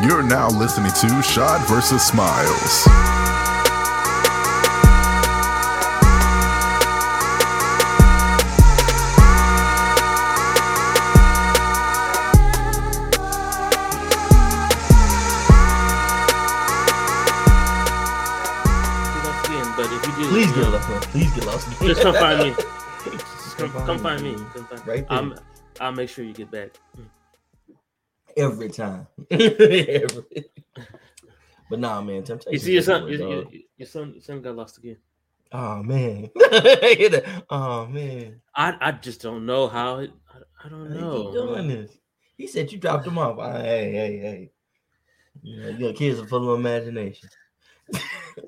You're now listening to Shad versus Smiles. lost again, but if you do, Please get know, lost. Please get lost. Just come find me. Just come, Come come find find me. me. Come find Right there. I'm, I'll make sure you get back. Every time. Every- but nah, man. Temptation. You see your son. Your, your, son. Your son got lost again. Oh man. oh man. I, I just don't know how. It, I, I don't know. keep doing this? He said you dropped him off. Ah, hey, hey, hey. Know, your kids are full of imagination.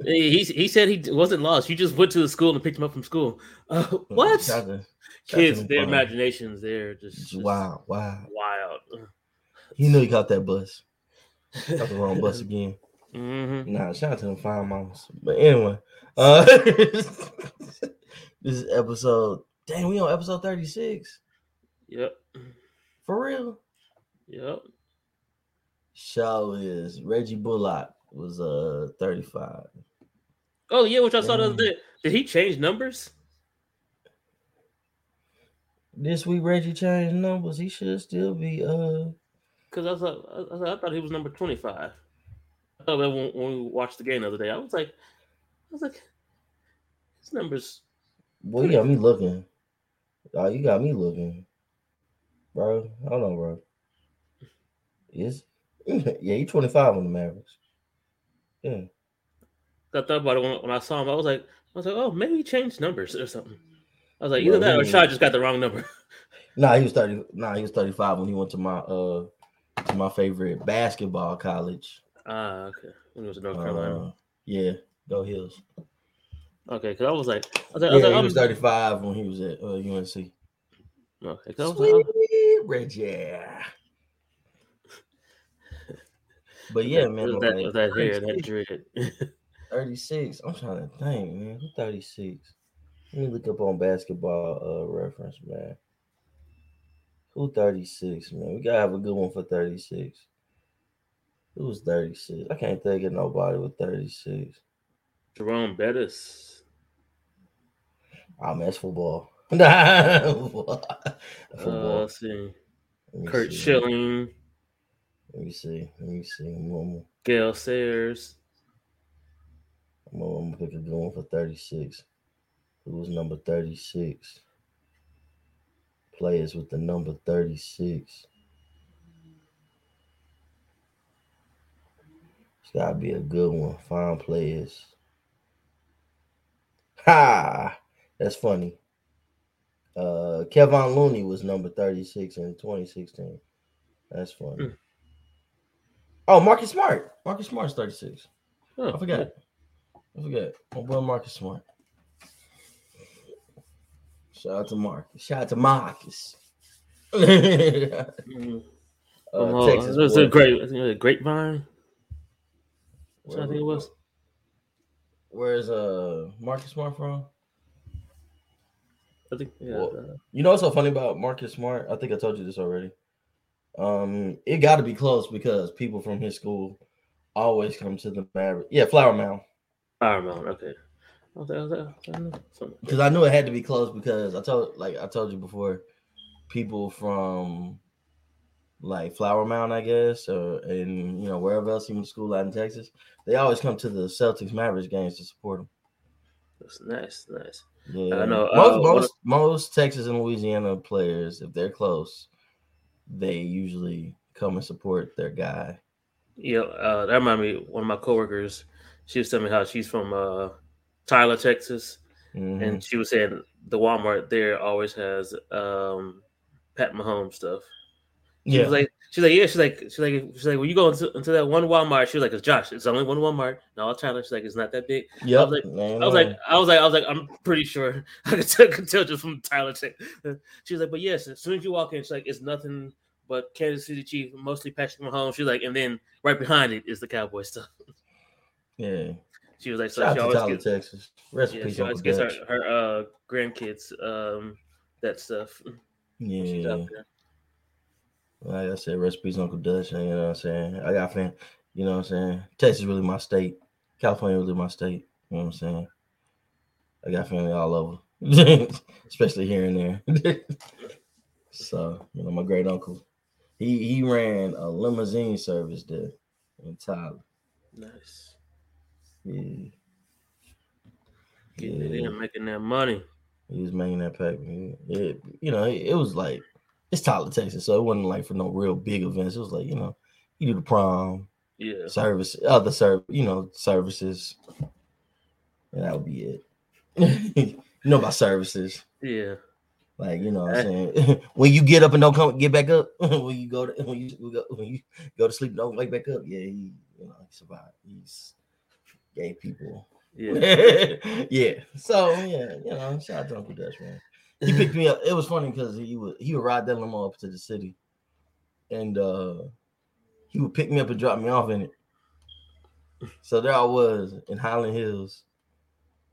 He, he he said he wasn't lost. You just went to the school and picked him up from school. Uh, what? Shout to- shout Kids, their imaginations, they're just, just Wow, wow. wild. He knew he caught that bus. Got the wrong bus again. hmm Nah, shout out to the fine moms. But anyway, uh this is episode. Dang, we on episode 36. Yep. For real. Yep. Show is Reggie Bullock was uh 35. Oh yeah, which I saw the other day. Did he change numbers? This week Reggie changed numbers. He should still be uh Because I thought I, I thought he was number twenty five. I thought that when, when we watched the game the other day, I was like, I was like, his numbers. boy, you got me looking. Oh, you got me looking. Bro, I don't know, bro. Yes. yeah, he 25 on the Mavericks. Yeah. I thought about it when, when I saw him. I was like, I was like, oh, maybe he changed numbers or something. I was like, either Bro, that or Shaw just got the wrong number. Nah, he was 30. Nah, he was 35 when he went to my uh to my favorite basketball college. Ah, okay. When he was North Carolina. Uh, yeah, go Hills. okay, because I was like, I was like, I was like, he I'm- was 35 when he was at uh, UNC. Okay, 'cause I was like, oh, Reggie. But yeah, man, with that, like, with that hair, that dread. 36. I'm trying to think, man. Who 36? Let me look up on basketball uh reference, man. Who 36, man? We gotta have a good one for 36. Who's 36? I can't think of nobody with 36. Jerome Bettis. Ah, man, that's football. football. Uh, let's see. Let Kurt see. Schilling, Let me see. Let me see. I'm Gale Sayers. I'm gonna, I'm gonna pick a good one for 36. Who was number 36? Players with the number 36. It's gotta be a good one. Fine players. Ha! That's funny. Uh Kevin Looney was number 36 in 2016. That's funny. Mm. Oh, Marcus Smart. Marcus Smart's 36. Oh, I forgot. I forgot. My boy Marcus Smart. Shout out to Marcus. Shout out to Marcus. uh, Mm. Oh, Texas it was a great, I think it was a grapevine. What I think it was. Where's uh Marcus Smart from? I think, yeah. Well, uh, You know what's so funny about Marcus Smart? I think I told you this already. Um, it got to be close because people from his school always come to the Maverick. Yeah, Flower Mound. Flower Mountain. Okay. Because I knew it had to be close because I told like I told you before, people from like Flower Mound, I guess, or and you know wherever else he went to school out in Texas, they always come to the Celtics Mavericks games to support them. That's nice, nice. Yeah, I know, most uh, most, most Texas and Louisiana players, if they're close, they usually come and support their guy. Yeah, uh, that reminded me. One of my coworkers, she was telling me how she's from uh, Tyler, Texas, Mhm. and she was saying the Walmart there always has um, Pat Mahomes stuff. She yeah, was like, she's like, yeah, she's like, she's like, she's like, when you go into, into that one Walmart, she was like, it's Josh, it's only one Walmart. No, Tyler, she's like, it's not that big. yep. I was like- I was like, I was like, I was like, I'm pretty sure I could tell, could tell just from Tyler. She was like, but yes, as soon as you walk in, she's like, it's nothing but Kansas City Chief, mostly Patrick Mahomes. She's like, and then right behind it is the Cowboy stuff. yeah. She was like, so Shout she always Tyler, gets, Texas. Rest yeah, she always gets her, her uh, grandkids um, that stuff. Yeah. Like I said, recipes Uncle Dutch. You know what I'm saying? I got fan. You know what I'm saying? Texas is really my state. California really my state. You know what I'm saying? I got family all over, especially here and there. so you know, my great uncle, he he ran a limousine service there in Tyler. Nice. Yeah, Getting it Yeah. in, making that money. he was making that paper. It, you know, it, it was like it's Tyler, Texas, so it wasn't like for no real big events. It was like you know, you do the prom, Yeah. service, other serv, you know, services, and that would be it. you know about services, Yeah. like you know, what I'm saying when you get up and don't come, get back up. when you go to when you when you go, when you go to sleep, don't wake back up. Yeah, he, you know, he survived. He's gay people. Yeah. yeah. So yeah, you know, shout out to Uncle Dutch, man. He picked me up. It was funny because he would he would ride that limo up to the city, and uh he would pick me up and drop me off in it. So there I was in Highland Hills,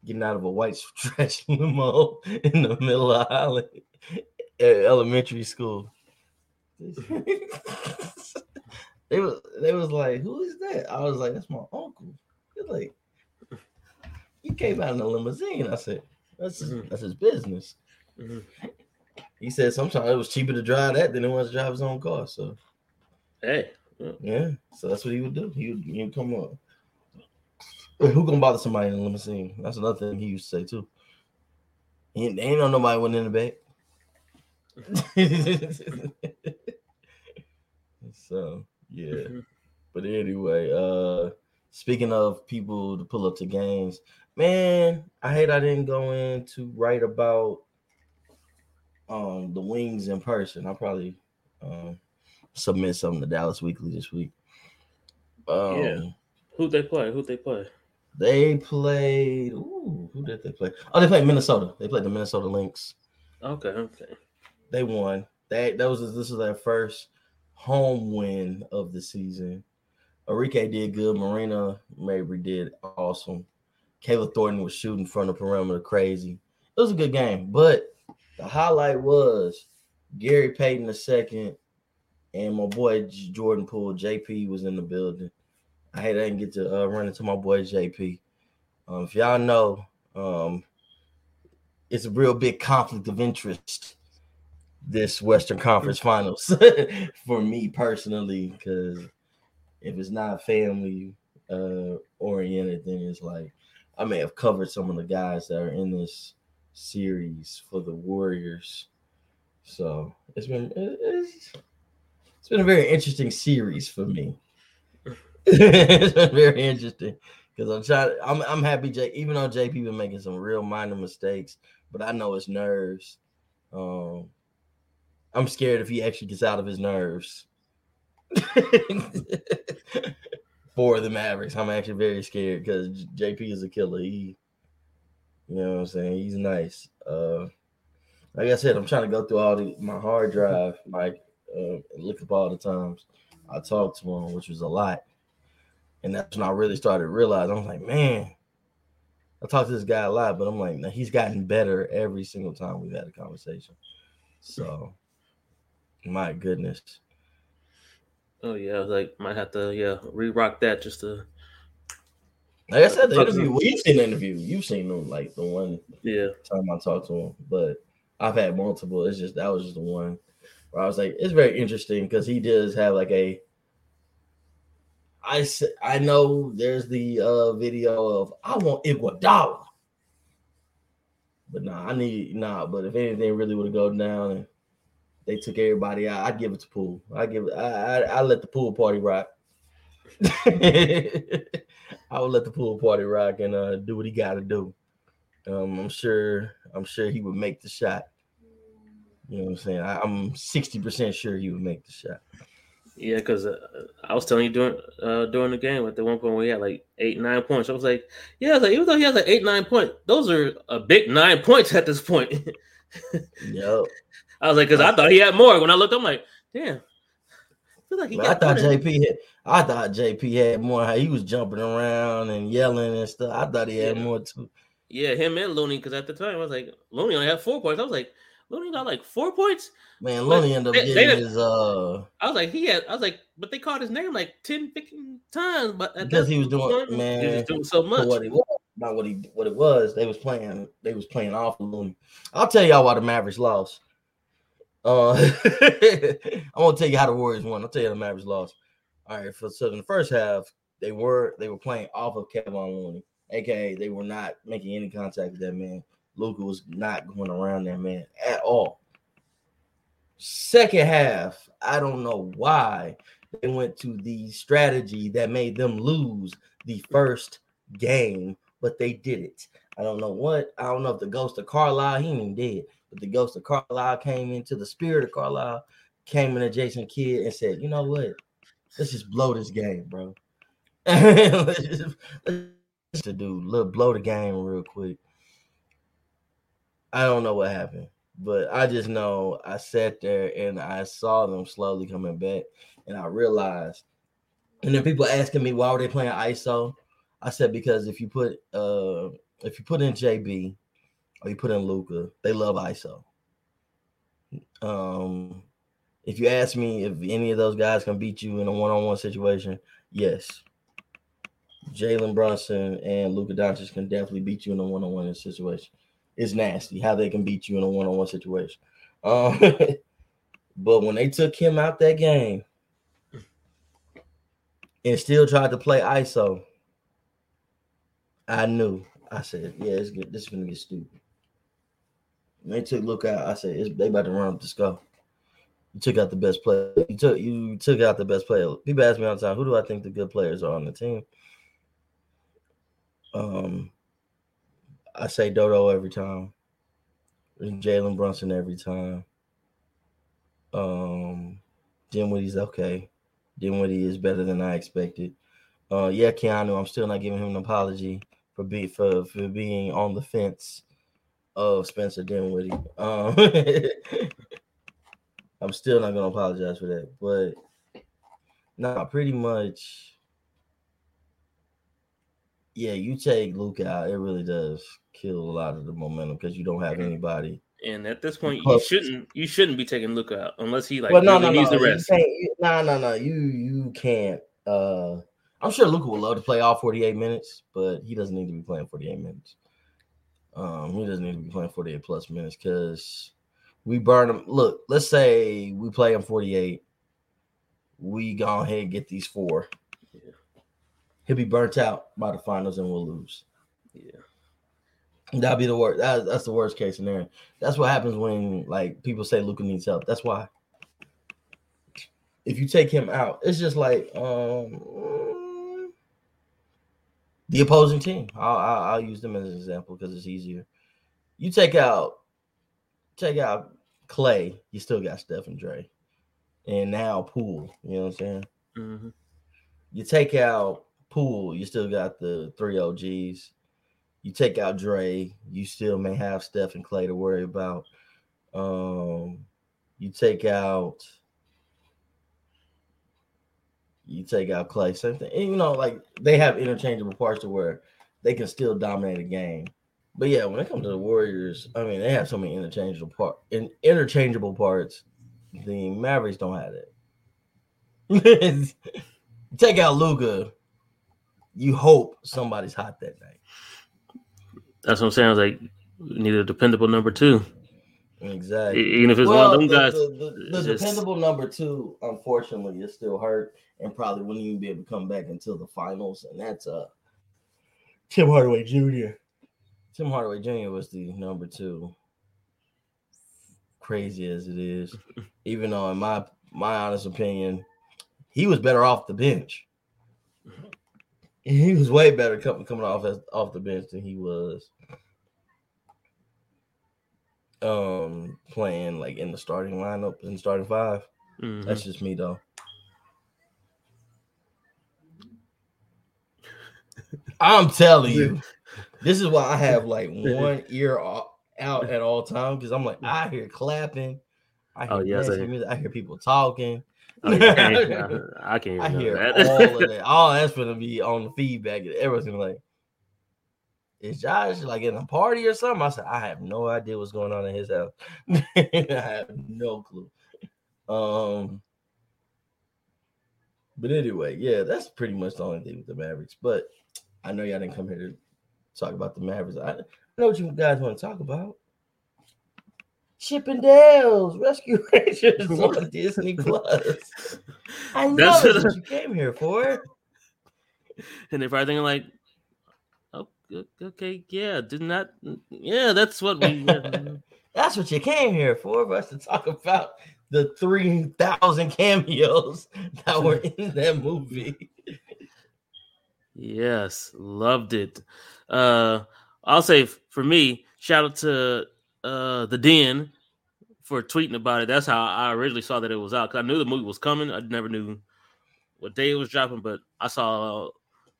getting out of a white trash limo in the middle of Highland at elementary school. they was they was like, "Who is that?" I was like, "That's my uncle." They're like, "You came out in a limousine." I said, "That's his, Mhm. that's his business." Mhm. He said sometimes it was cheaper to drive that than it was to drive his own car. So Hey. yeah, so that's what he would do. He would, he would come up. Who gonna bother somebody in a limousine? That's another thing he used to say too. He ain't, ain't no nobody went in the back. so yeah. Mhm. But anyway, uh speaking of people to pull up to games, man, I hate I didn't go in to write about um the wings in person. I'll probably um submit something to Dallas Weekly this week. Um Yeah. Who'd they play? Who'd they play? they played ooh, who did they play? Oh, they played Minnesota. They played the Minnesota Lynx. Okay, okay. They won. That that was this was their first home win of the season. Arike did good. Marina Mabrey did awesome. Kayla Thornton was shooting from the perimeter crazy. It was a good game, but the highlight was Gary Payton the second and my boy Jordan Poole. JP was in the building. I hate I didn't get to uh, run into my boy JP. Um, if y'all know, um, it's a real big conflict of interest this Western Conference Finals for me personally, because if it's not family uh, oriented, then it's like I may have covered some of the guys that are in this series for the Warriors. So it's been it's, it's been a very interesting series for me. it's been very interesting because I'm trying. I'm I'm happy, J. Even though JP been making some real minor mistakes, but I know his nerves. Um, I'm scared if he actually gets out of his nerves for the Mavericks. I'm actually very scared because JP is a killer. He, you know what I'm saying? He's nice. Uh, like I said, I'm trying to go through all the my hard drive, like uh, look up all the times I talked to him, which was a lot. And that's when I really started realizing I was like, man, I talked to this guy a lot, but I'm like, he's gotten better every single time we've had a conversation. So, my goodness. Oh yeah, I was like might have to yeah re-rock that just to Like I said, the interview, you've seen the interview. You've seen them like the one yeah time I talked to him, but I've had multiple. It's just that was just the one where I was like, it's very interesting because he does have like a. I I know there's the uh video of I want Iguodala, but nah, I need nah. But if anything really would have gone down and they took everybody out, I'd give it to Poole. I give it. I I, I let the pool party rock. I would let the pool party rock and uh, do what he got to do. Um, I'm sure. I'm sure he would make the shot. You know what I'm saying? I, I'm 60% sure he would make the shot. yeah because uh, I was telling you during uh during the game at the one point we had like eight nine points. I was like yeah, I was like even though he has like eight nine point, those are a big nine points at this point. Yep. I was like because I thought he had more. When I looked, I'm like damn. I like he I thought. JP had. I thought JP had more. How he was jumping around and yelling and stuff. I thought he had Yeah. more too. Yeah, him and Looney, because at the time I was like, Looney only had four points. I was like, Looney got like four points. Man, Looney ended up they- they getting didn't- his uh I was like, he had. I was like, but they called his name like 10, 15 times. But at Because he was doing- he man, was doing so much. what it was, not what he what it was. They was playing, they was playing off of Looney. I'll tell y'all why the Mavericks lost. Uh I won't tell you how the Warriors won. I'll tell you how the Mavericks lost. All right, for so in the first half, they were they were playing off of Kevin Looney, aka they were not making any contact with that man. Luka was not going around that man at all. Second half, I don't know why they went to the strategy that made them lose the first game, but they did it. I don't know what. I don't know if the ghost of Carlisle, he ain't dead, but the ghost of Carlisle came into the spirit of Carlisle, came in a Jason Kidd and said, you know what? Let's just blow this game, bro. let's just do look blow the game real quick. I don't know what happened, but I just know I sat there and I saw them slowly coming back, and I realized. And then people asking me why were they playing ISO? I said because if you put uh if you put in JB or you put in Luka, they love ISO. Um, if you ask me if any of those guys can beat you in a one-on-one situation, yes. Jalen Brunson and Luka Doncic can definitely beat you in a one-on-one situation. It's nasty how they can beat you in a one-on-one situation. Um, but when they took him out that game and still tried to play ISO, I knew. I said, "Yeah, it's good. This is gonna get stupid." When they took look out, I said, it's, "They about to run up the score." You took out the best player. You took you took out the best player. People ask me all the time, "Who do I think the good players are on the team?" Um, I say Dodo every time. Jalen Brunson every time. Um, Dinwiddie's okay. Dinwiddie is better than I expected. Uh, yeah, Keanu, I'm still not giving him an apology for being for for being on the fence of Spencer Dinwiddie. Um, I'm still not gonna apologize for that, but nah, pretty much. Yeah, you take Luke out, it really does kill a lot of the momentum because you don't have anybody. And at this point, you shouldn't you shouldn't be taking Luka out unless he like well, no, really no, no, needs the rest. no, no, no. You you can't. Uh, I'm sure Luka would love to play all 48 minutes, but he doesn't need to be playing 48 minutes. Um, he doesn't need to be playing 48 plus minutes because we burn him. Look, let's say we play him 48. We go ahead and get these four. Yeah. He'll be burnt out by the finals and we'll lose. Yeah. That'd be the worst. That, that's the worst case scenario. That's what happens when like people say Luka needs help. That's why. If you take him out, it's just like um the opposing team. I'll, I'll, I'll use them as an example because it's easier. You take out, take out Clay. You still got Steph and Dre, and now Poole. You know what I'm saying? hmm You take out Poole, you still got the three OGs. You take out Dre, you still may have Steph and Clay to worry about. Um, you take out, you take out Clay, same thing. And, you know, like they have interchangeable parts to where they can still dominate a game. But yeah, when it comes to the Warriors, I mean, they have so many interchangeable part in interchangeable parts. The Mavericks don't have that. take out Luka, you hope somebody's hot that night. That's what I'm saying. I was like, need a dependable number two, Exactly. Even if it's Well, one of them the, guys. the, the, the just- dependable number two, unfortunately, is still hurt and probably wouldn't even be able to come back until the finals, and that's uh Tim Hardaway Jr. Tim Hardaway Jr. was the number two. Crazy as it is, even though in my my honest opinion, he was better off the bench. He was way better coming coming off as off the bench than he was um playing like in the starting lineup in starting five. Mhm. That's just me though. I'm telling you, this is why I have like one ear out at all time because I'm like I hear clapping, I hear Oh, yes, I hear- music, I hear people talking. Oh, yeah, I can't- I can't I hear that. all of that. All that's gonna be on the feedback. Everyone's gonna be like, is Josh like in a party or something? I said, I have no idea what's going on in his house. I have no clue. Um, but anyway, yeah, that's pretty much the only thing with the Mavericks. But I know y'all didn't come here to talk about the Mavericks. I, I know what you guys want to talk about. Chip 'n Dale's Rescue Rangers on Disney Plus. I know That's that's what- you came here for. And they're probably thinking like, okay, yeah, did not, yeah, that's what we. That's what you came here for, for us to talk about the 3,000 cameos that were in that movie. Yes, loved it. Uh I'll say for me, shout out to uh the Den for tweeting about it. That's how I originally saw that it was out because I knew the movie was coming. I never knew what day it was dropping, but I saw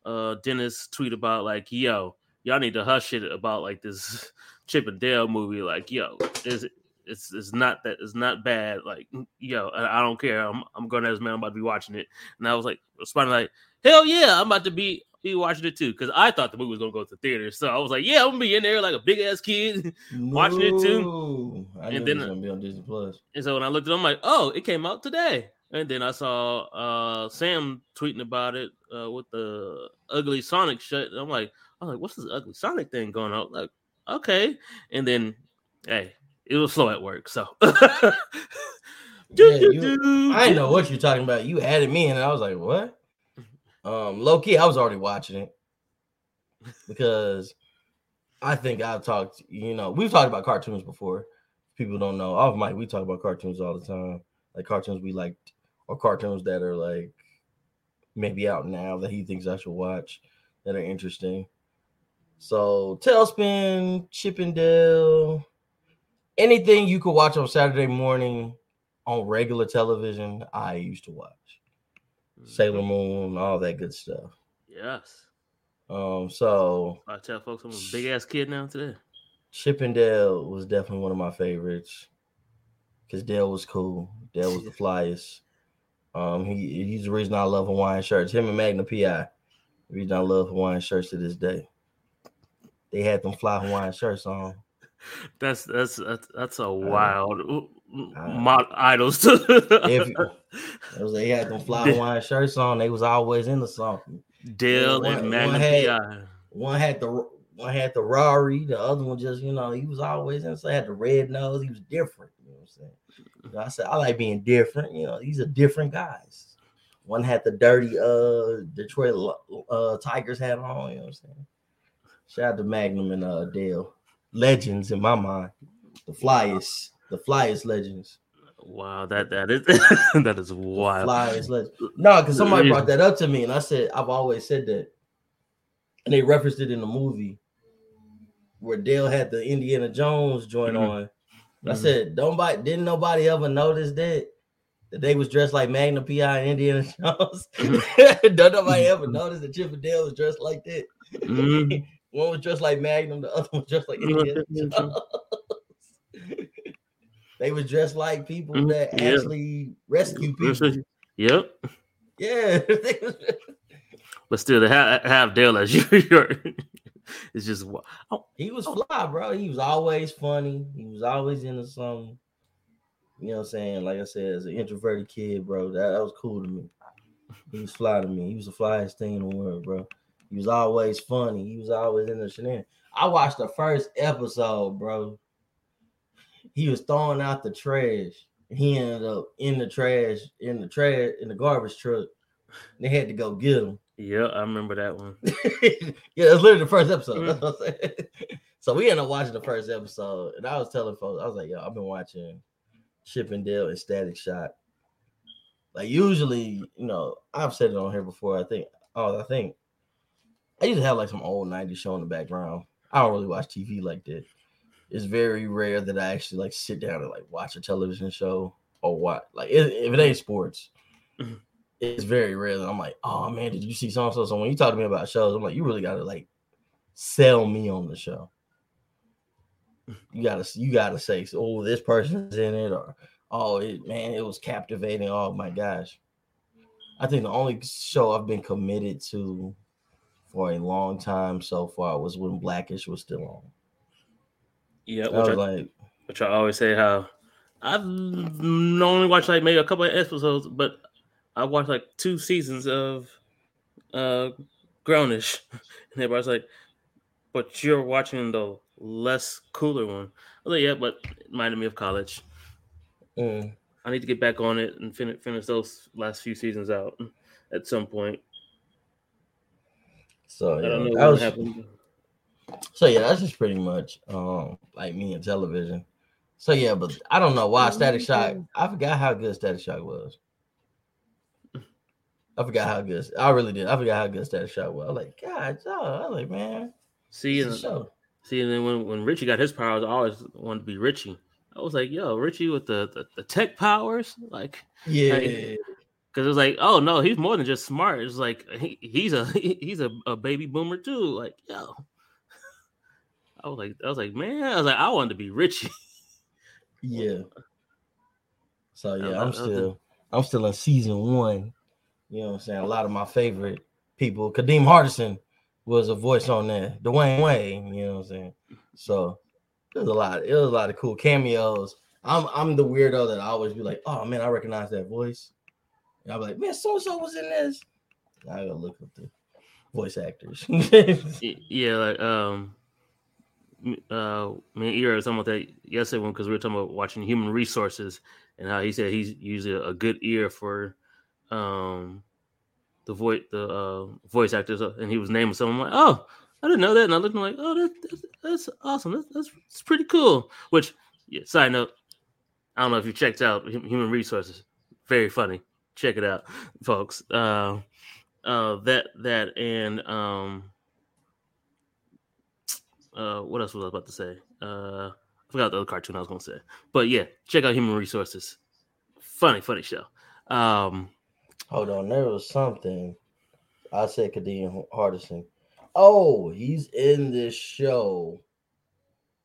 uh Dennis tweet about like, yo, y'all need to hush it about like this Chip and Dale movie. Like, yo, is it it's it's not that it's not bad. Like, yo, I, don't care. I'm I'm going as man. I'm about to be watching it, and I was like responding like, hell yeah, I'm about to be be watching it too because I thought the movie was gonna go to theater. So I was like, yeah, I'm gonna be in there like a big ass kid. Watching it too. I And then- it was gonna be on Disney Plus. And so when I looked at it, I'm like, oh, it came out today. And then I saw uh Sam tweeting about it uh with the ugly Sonic shit. I'm like, I'm like, what's this ugly Sonic thing going on? Like, okay. And then hey, it was slow at work, so Yeah, you- I didn't know what you're talking about. You added me in, and I was like, "What?" Um, low key, I was already watching it because I think I've talked. You know, we've talked about cartoons before. People don't know. Off mic, we talk about cartoons all the time, like cartoons we liked or cartoons that are like maybe out now that he thinks I should watch that are interesting. So, TaleSpin, Chippendale, anything you could watch on Saturday morning on regular television, I used to watch. Sailor Moon, all that good stuff. Yes. Um, so I tell folks I'm a big ass kid now today. Chip 'n Dale was definitely one of my favorites because Dale was cool. Dale was the flyest. Um, he he's the reason I love Hawaiian shirts. Him and Magnum P.I., the reason I love Hawaiian shirts to this day. They had them fly Hawaiian shirts on. That's that's that's, that's a wild uh, mod idols. If was, they had them fly Hawaiian shirts on, they was always in the song. Dale One- and one Magna had- Pi. One had the one had the Rari, the other one just you know he was always in. So had the red nose. He was different. You know what I'm saying? You know, I said I like being different. You know, these are different guys. One had the dirty uh Detroit uh Tigers hat on. You know what I'm saying? Shout out to Magnum and uh Dale, legends in my mind. The flyest, the flyest legends. Wow, that that is that is wild. Flyest legends. No, because somebody brought that up to me, and I said I've always said that, and they referenced it in the movie where Dale had the Indiana Jones joint Mhm. on. I Mhm. said, "Don't nobody didn't nobody ever notice that that they was dressed like Magnum P.I. and Indiana Jones? Don't nobody ever notice that Chip and Dale was dressed like that? Mhm. One was dressed like Magnum, the other one was dressed like Indiana Jones. they was dressed like people Mhm. that Yeah. actually rescue people. Yep, Yeah, but still to have have Dale as you, you're, it's just oh, he was oh. fly, bro. He was always funny. He was always into something. You know what I'm saying? Like I said, as an introverted kid, bro, that, that was cool to me. He was fly to me. He was the flyest thing in the world, bro. He was always funny. He was always in the shenanigans. I watched the first episode, bro. He was throwing out the trash. He ended up in the trash, in the trash, in the garbage truck. They had to go get him. Yeah, I remember that one. yeah, that's literally the first episode. I'm. So we ended up watching the first episode, and I was telling folks, I was like, "Yo, I've been watching Chip and Static Shock." Like usually, you know, I've said it on here before. I think, oh, I think I used to have like some old '90s show in the background. I don't really watch TV like that. It's very rare that I actually like sit down and like watch a television show or what. Like if, it ain't sports, Mhm. It's very rare that I'm like, oh man, did you see so and so? So when you talk to me about shows, I'm like, you really gotta like sell me on the show. You gotta you gotta say, oh, this person's in it, or oh, it, man, it was captivating. Oh my gosh, I think the only show I've been committed to for a long time so far was when Blackish was still on. Yeah, I was I, like, which I always say how I've only watched like maybe a couple of episodes, but I watched like two seasons of uh Grownish, and everybody's like, "But you're watching the less cooler one." I was like, "Yeah, but it reminded me of college. mm, I need to get back on it and finish finish those last few seasons out at some point." so I don't yeah, know what was, happened. so yeah, that's just pretty much um like me and television. So yeah, but I don't know why Static Shock. I forgot how good Static Shock was. I forgot how good. I really did. I forgot how good that shot was. I was like, God. I was like, man, See, and, see, and then when, when Richie got his powers, I always wanted to be Richie. I was like, "Yo, Richie with the the, the tech powers, like." Yeah, Because it was like, oh no, he's more than just smart. It's like he, he's a he's a, a baby boomer too. Like, yo, I was like, I was like, man, I was like, I wanted to be Richie. yeah. So yeah, I'm that was the- still, I'm still in season one. You know what I'm saying? A lot of my favorite people. Kadeem Hardison was a voice on there. Dwayne Wayne. You know what I'm saying? So there's a lot. It was a lot of cool cameos. I'm I'm the weirdo that I always be like, oh man, I recognize that voice. And I'll be like, man, so so was in this. I gotta look up the voice actors. Yeah, like um, uh, me and Ira was talking about that yesterday because we were talking about watching Human Resources and how he said he's usually a good ear for um the voice the uh voice actors, uh, and he was naming some. I'm like, oh, I didn't know that, and I looked and I'm like, oh, that, that's, that's awesome. That's, that's that's pretty cool. Which, yeah, side note, I don't know if you checked out Human Resources. Very funny. Check it out, folks. Uh, uh, that that and um, uh, what else was I about to say? Uh, I forgot the other cartoon I was going to say, but yeah, check out Human Resources. Funny, funny show. Um, Hold on, there was something. I said Kadeem Hardison. Oh, he's in this show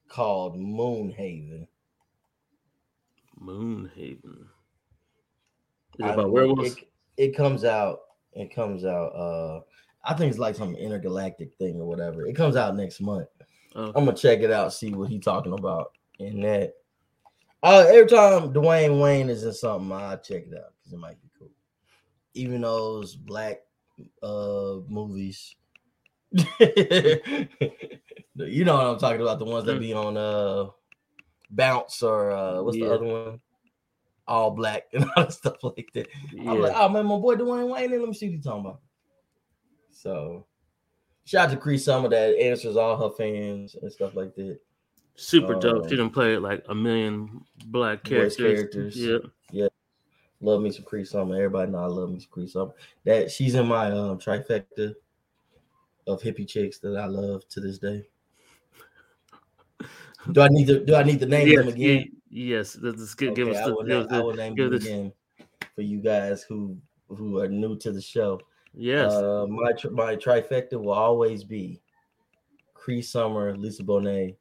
called Moonhaven. Moonhaven. Is it about werewolves? It, it comes out. It comes out. Uh, I think it's like some intergalactic thing or whatever. It comes out next month. Oh, I'm gonna check it out, see what he's talking about in that. Uh, every time Dwayne Wayne is in something, I check it out because it might be. Even those black uh movies. you know what I'm talking about, the ones that be on uh Bounce or uh what's Yeah. the other one? All black and all that stuff like that. yeah. I'm like, oh man, my boy Dwayne Wayne, let me see what he's talking about. So shout out to Cree Summer that answers all her fans and stuff like that. super dope. She um, done played like a million black characters. characters. Yeah. Love me some Cree Summer. Everybody know I love me some Cree Summer. That she's in my um trifecta of hippie chicks that I love to this day. Do I need to do I need to name Yes, them again? yes. Let's give, give Okay, us I the, will, give I will name give them again for you guys who who are new to the show. yes. Uh, my my trifecta will always be Cree Summer, Lisa Bonet,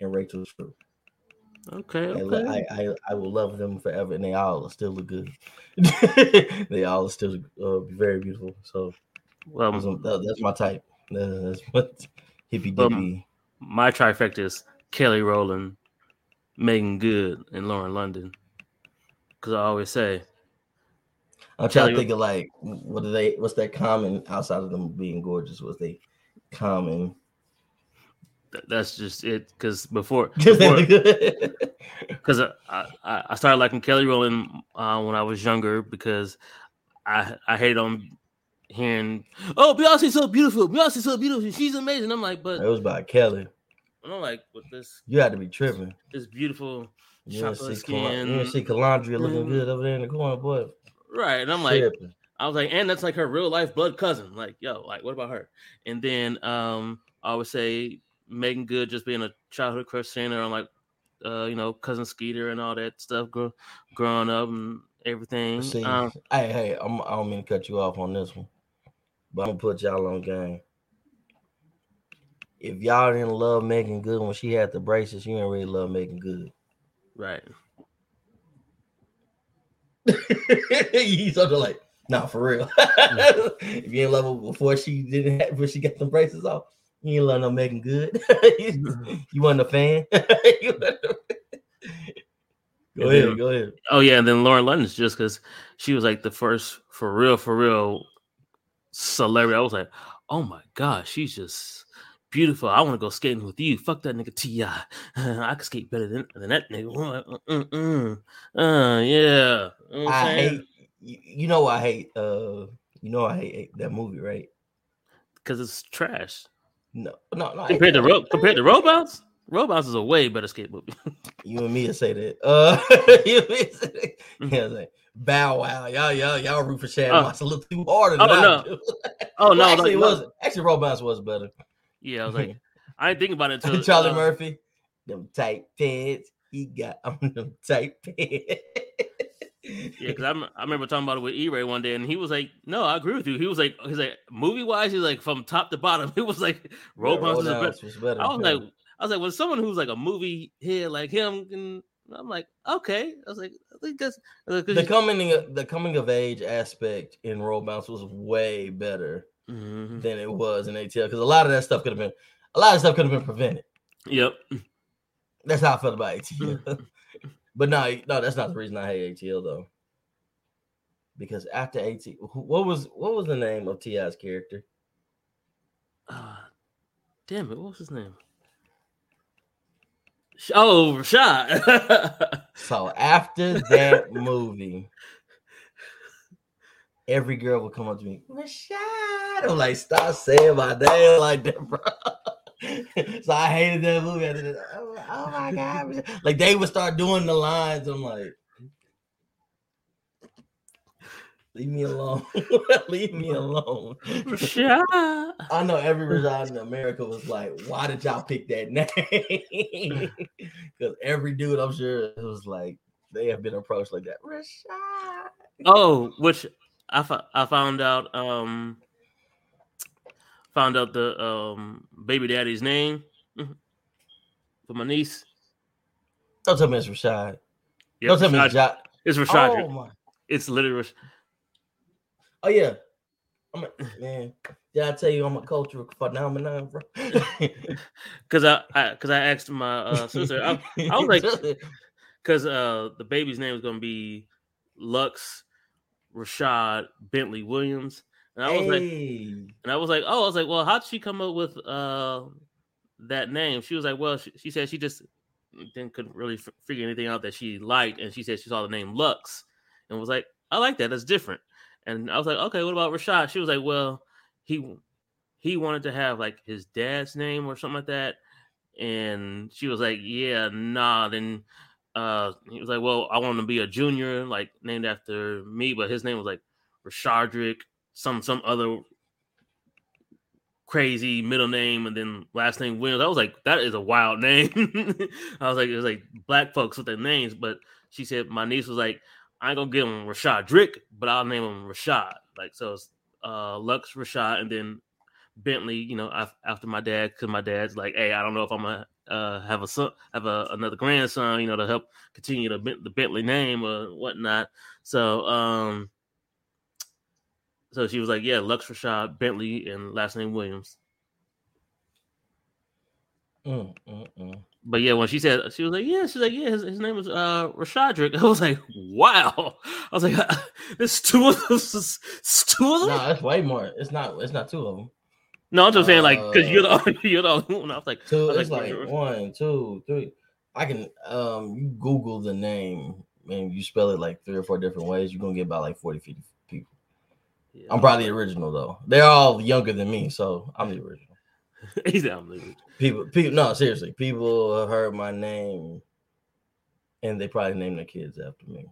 and Rachel True. Okay. I, Okay. I, I I will love them forever, and they all still look good. they all are still uh, very beautiful. So well, that's, that's my type. That- That's what hippy Um, dippy. my trifecta is Kelly Rowland, Meagan Good, and Lauren London. Because I always say, I'm trying to think of like what are they? What's that common outside of them being gorgeous? What's they common? Th- that's just it. Because before, Because I, I I started liking Kelly Rowland uh, when I was younger because I I hated on hearing, oh Beyonce's so beautiful, Beyonce's so beautiful, she's amazing. I'm like, but it was by Kelly. and I'm like, with this You had to be tripping. this beautiful You chocolate see, you skin, didn't see Kelendria looking Mm. good over there in the corner, boy. right? And I'm like, tripping. I was like, and that's like her real life blood cousin. Like, yo, like, what about her? And then um, I would say Meagan Good just being a childhood crush seeing her on like, uh, you know, cousin Skeeter and all that stuff, grow, growing up and everything. See, Um, hey, hey, I'm, I don't mean to cut you off on this one, but I'm gonna put y'all on game. If y'all didn't love Meagan Good when she had the braces, you ain't really love Meagan Good. right. He's something like, No, for real. if you ain't love her before she didn't have, before she got the braces off, you ain't love no Meagan Good. you, you wasn't a fan. You wasn't a- go ahead, go ahead. Oh yeah, and then Lauren London's just because she was like the first for real, for real celebrity. I was like, oh my gosh, she's just beautiful. I want to go skating with you. Fuck that nigga Ti. I could skate better than, than that nigga. Mm-mm. Uh, yeah. You know I hate you, you know I hate uh you know I hate that movie, right? because it's trash No, no, no. Compared to ro- compared to Roll Bounce. Robots is a way better skate movie. you and me to say that. Uh you and me say that. yeah, like, Bow Wow, y'all, y'all, y'all root for Shad. Moss a little too hard. Oh, no. oh no, Well, actually, like, it no. was actually Roll Bounce was better. Yeah, I was like, I didn't think about it until Charlie uh, Murphy, them tight pants. He got on them tight pants. Yeah, because I, I remember talking about it with E-Ray one day, and he was like, "No, I agree with you." He was like, "He's like movie wise, he's like from top to bottom." He was like, "Roll Bounce is a better." Roadhouse was better. I was yeah. like, I was like, when someone who's like a movie head like him, can, I'm like, okay. I was like, I think that's the coming of, the coming of age aspect in Roll Bounce was way better Mhm. than it was in ATL because a lot of that stuff could have been a lot of stuff could have been prevented. Yep. That's how I felt about ATL. But no, no, that's not the reason I hate ATL though. Because after ATL, what was what was the name of T.I.'s character? Uh, damn it, what was his name? Oh, Rashad. So after that movie, every girl would come up to me, Rashad. I'm like, stop saying my name like that, bro. so I hated that movie. I did. Oh, oh my god! Like they would start doing the lines. I'm like, leave me alone. leave me alone. Rashad. I know every Rashad in America was like, why did y'all pick that name? Because every dude, I'm sure, it was like, they have been approached like that. Rashad. Oh, which I found out um found out the um baby daddy's name mhm, for my niece. Don't tell me it's Rashad. Yep, Don't tell me it's Rashad- Rashad. it's Rashad. Oh, my. It's literally Rash- oh yeah. I'm a, man, did I tell you I'm a cultural phenomenon, bro? because I because I, asked my uh, sister I, I was like- because uh the baby's name is gonna be Lux Rashad Bentley Williams, and I was like, and I was like, oh, I was like, well, how'd she come up with uh that name? She was like, well, she, she said she just didn't couldn't really f- figure anything out that she liked, and she said she saw the name Lux, and was like, I like that, that's different. And I was like, okay, what about Rashad? She was like, well, he he wanted to have like his dad's name or something like that, and she was like, yeah, nah. Then uh he was like, well, I want to be a junior, like named after me, but his name was like Rashadrick, some some other crazy middle name and then last name Williams. I was like, that is a wild name. I was like, it was like black folks with their names, but she said my niece was like, I ain't gonna give him Rashad Drick, but I'll name him Rashad. Like so, it's uh Lux Rashad, and then Bentley. You know, af- after my dad, because my dad's like, hey, I don't know if I'm gonna uh have a son, have a, another grandson, you know, to help continue the the Bentley name or whatnot. So um. So she was like, "Yeah, Lux Rashad Bentley and last name Williams." Mm, mm, mm. But yeah, when she said she was like, "Yeah," she's like, "Yeah, his, his name was uh Rashadrick." I was like, "Wow!" I was like, "There's two of those, it's two of them." No, that's way more. It's not. It's not two of them. No, I'm just saying, like, because you're Uh, the you're the only one. I was like, I Two. was It's like, like one, two, three. I can. Um, you Google the name and you spell it like three or four different ways. You're gonna get about like 40, 50 people. Yeah, I'm probably the original though. They're all younger than me, so I'm the original. He's down there. People, people, no, seriously, people have heard my name, and they probably named their kids after me.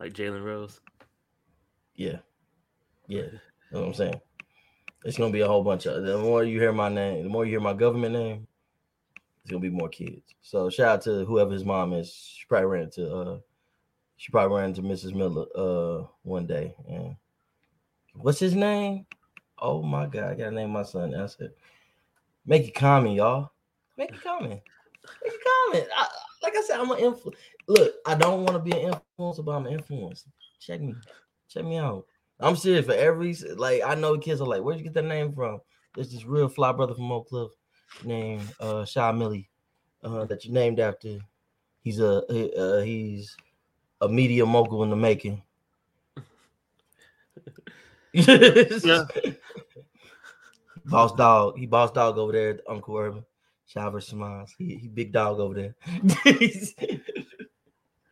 like Jalen Rose. Yeah, yeah, you know what I'm saying. It's gonna be a whole bunch of. The more you hear my name, the more you hear my government name, it's gonna be more kids. So shout out to whoever his mom is. She probably ran into uh, she probably ran into Mrs. Miller uh one day. And what's his name? Oh my god, I gotta name my son. That's it. Make it comment, y'all. Make it comment. Make it comment. I, like I said, I'm an influ. Look, I don't want to be an influencer, but I'm an influencer. check me, check me out. I'm serious for every like I know kids are like, where'd you get that name from? There's this real fly brother from Oak Cliff named uh Shy Millie, uh, that you named after. He's a uh, he's a media mogul in the making. Yeah. Boss dog. He boss dog over there at Uncle Urban. Shy versus Smiles. He, he big dog over there.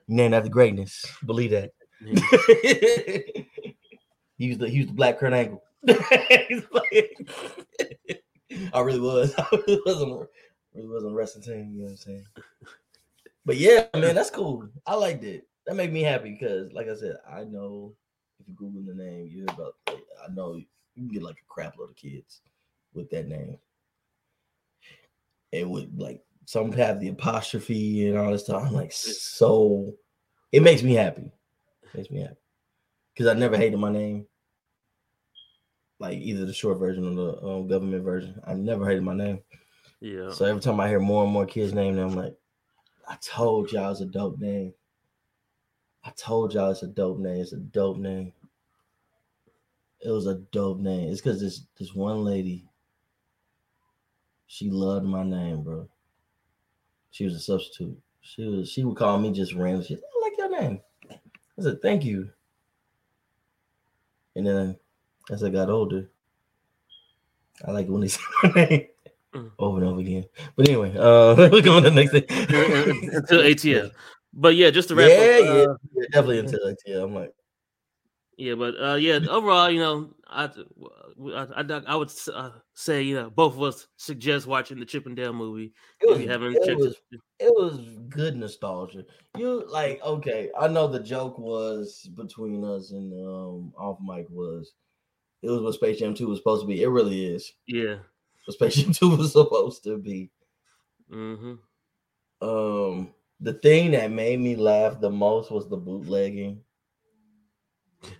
Named after greatness. Believe that. he was the he was the black Kurt Angle. I really was. I really wasn't really wasn't wrestling team, you know what I'm saying? But yeah, man, that's cool. I liked it. That made me happy because, like I said, I know if you Google the name, you hear about. I know you can get like a crap load of kids with that name. It would like some have the apostrophe and all this stuff. I'm like, so it makes me happy. It makes me happy because I never hated my name. Like either the short version or the um, government version. I never hated my name. Yeah. So every time I hear more and more kids' name, I'm like, I told y'all it's a dope name. I told y'all it's a dope name. It's a dope name. It was a dope name. It's because this this one lady, she loved my name, bro. She was a substitute. She was she would call me just random. She said, I like your name. I said, thank you. And then as I got older, I like when they say my name Mm. over and over again. But anyway, uh we're going to the next thing. Until ATL. But yeah, just to wrap yeah, up. yeah, uh, yeah, definitely until like yeah. I'm like, Yeah, but uh, yeah, overall, you know, I I, I, I would uh, say, you know, both of us suggest watching the Chip 'n Dale movie. it If was, it was it. it was good nostalgia. You like okay, I know the joke was between us and um off mic was it was what Space Jam 2 was supposed to be. It really is Yeah. what Space Jam 2 was supposed to be. Mm-hmm. Um the thing that made me laugh the most was the bootlegging.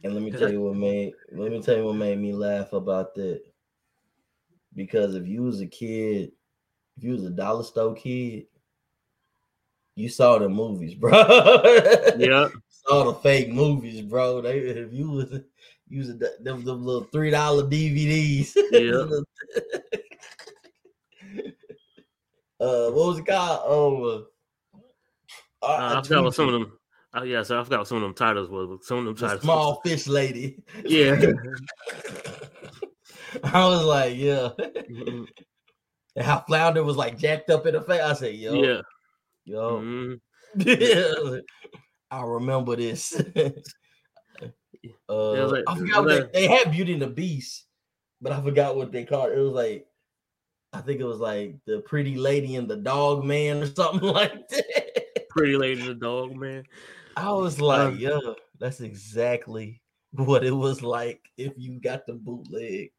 And let me tell you what made let me tell you what made me laugh about that. Because if you was a kid, if you was a dollar store kid, you saw the movies, bro. Yeah. saw the fake movies, bro. They if you was you was a, them, them little three dollar DVDs. Yeah. uh, what was it called? Oh, uh, Uh, I forgot what some of them. Oh yeah, so I forgot what some of them titles. But some of them the titles. small fish lady. Yeah. I was like, yeah. Mhm. And how Flounder was like jacked up in the face. I said, yo, Yeah. yo. Mhm. I remember this. uh, was like- I forgot what like- they, they had Beauty and the Beast, but I forgot what they called it. It was like, I think it was like the Pretty Lady and the Dog Man or something like that. Pretty Lady the Dog Man. I was like, Um, yeah, that's exactly what it was like if you got the bootleg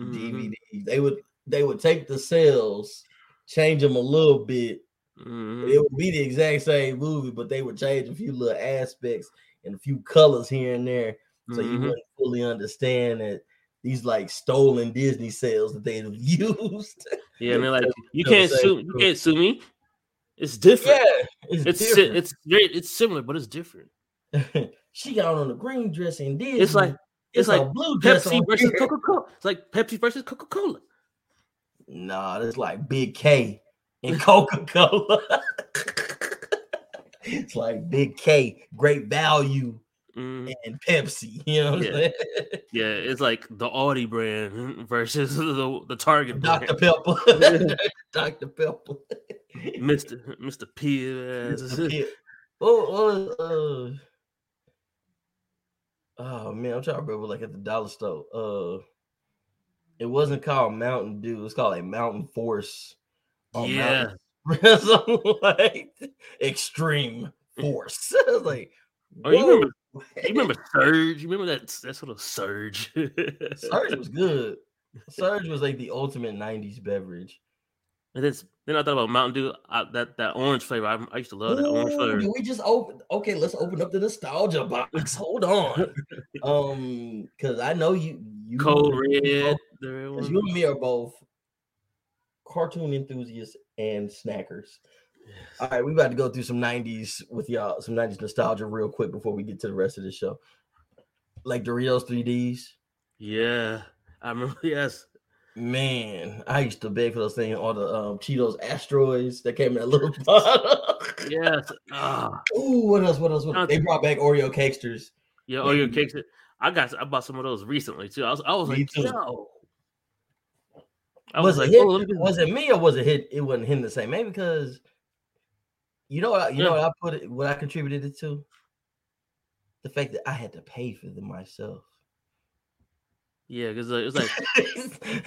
Mhm. DVD. They would they would take the sales, change them a little bit. Mhm. It would be the exact same movie, but they would change a few little aspects and a few colors here and there, so you Mhm. wouldn't fully understand that these like stolen Disney sales that they've used. Yeah, and they're like, you can't sue, you can't sue me. It's different. yeah, it's, it's si- it's very it's similar, but it's different. she got on a green dress and did It's like it's, it's like blue Pepsi versus. Coca Cola. It's like Pepsi versus Coca Cola. Nah, it's like Big K and Coca Cola. it's like Big K, great value, Mm, and Pepsi. You know what Yeah. I'm saying? yeah, it's like the Aldi brand versus the the Target brand. Dr. Pepper. Dr. Pepper. Mister Mister P. Mr. Pibb. Oh, oh, uh, oh man, I'm trying to remember like at the dollar store. Uh it wasn't called Mountain Dew, it was called like Mountain Force. or Yeah. Mountain- something like extreme force. I was like, Oh, you remember? You remember Surge? You remember that that sort of Surge? Surge was good. Surge was like the ultimate 90s beverage. And then, then I thought about Mountain Dew. I, that that orange flavor. I, I used to love that orange flavor. did we just open? Okay, let's open up the nostalgia box. Hold on, um, because I know you, you, Cold red. both- the red 'cause one. you and me are both cartoon enthusiasts and snackers. All right, we about to go through some '90s with y'all, some '90s nostalgia real quick before we get to the rest of the show. like Doritos 3Ds. Yeah, I remember. Yes, Man, I used to beg for those things. All the um, Cheetos asteroids that came in a little bottle. yes. Ah, Ooh, what else? What else? What else? They brought back Oreo cakesters. yeah. Oh, your cakes. I got. I bought some of those recently too. I was. I was Me like, too. yo. I was, was, like, oh, me was it me or was it hit? It wasn't him the same. Maybe because you know what you know what I put it what I contributed it to? The fact that I had to pay for them myself. Yeah, because uh, it was like,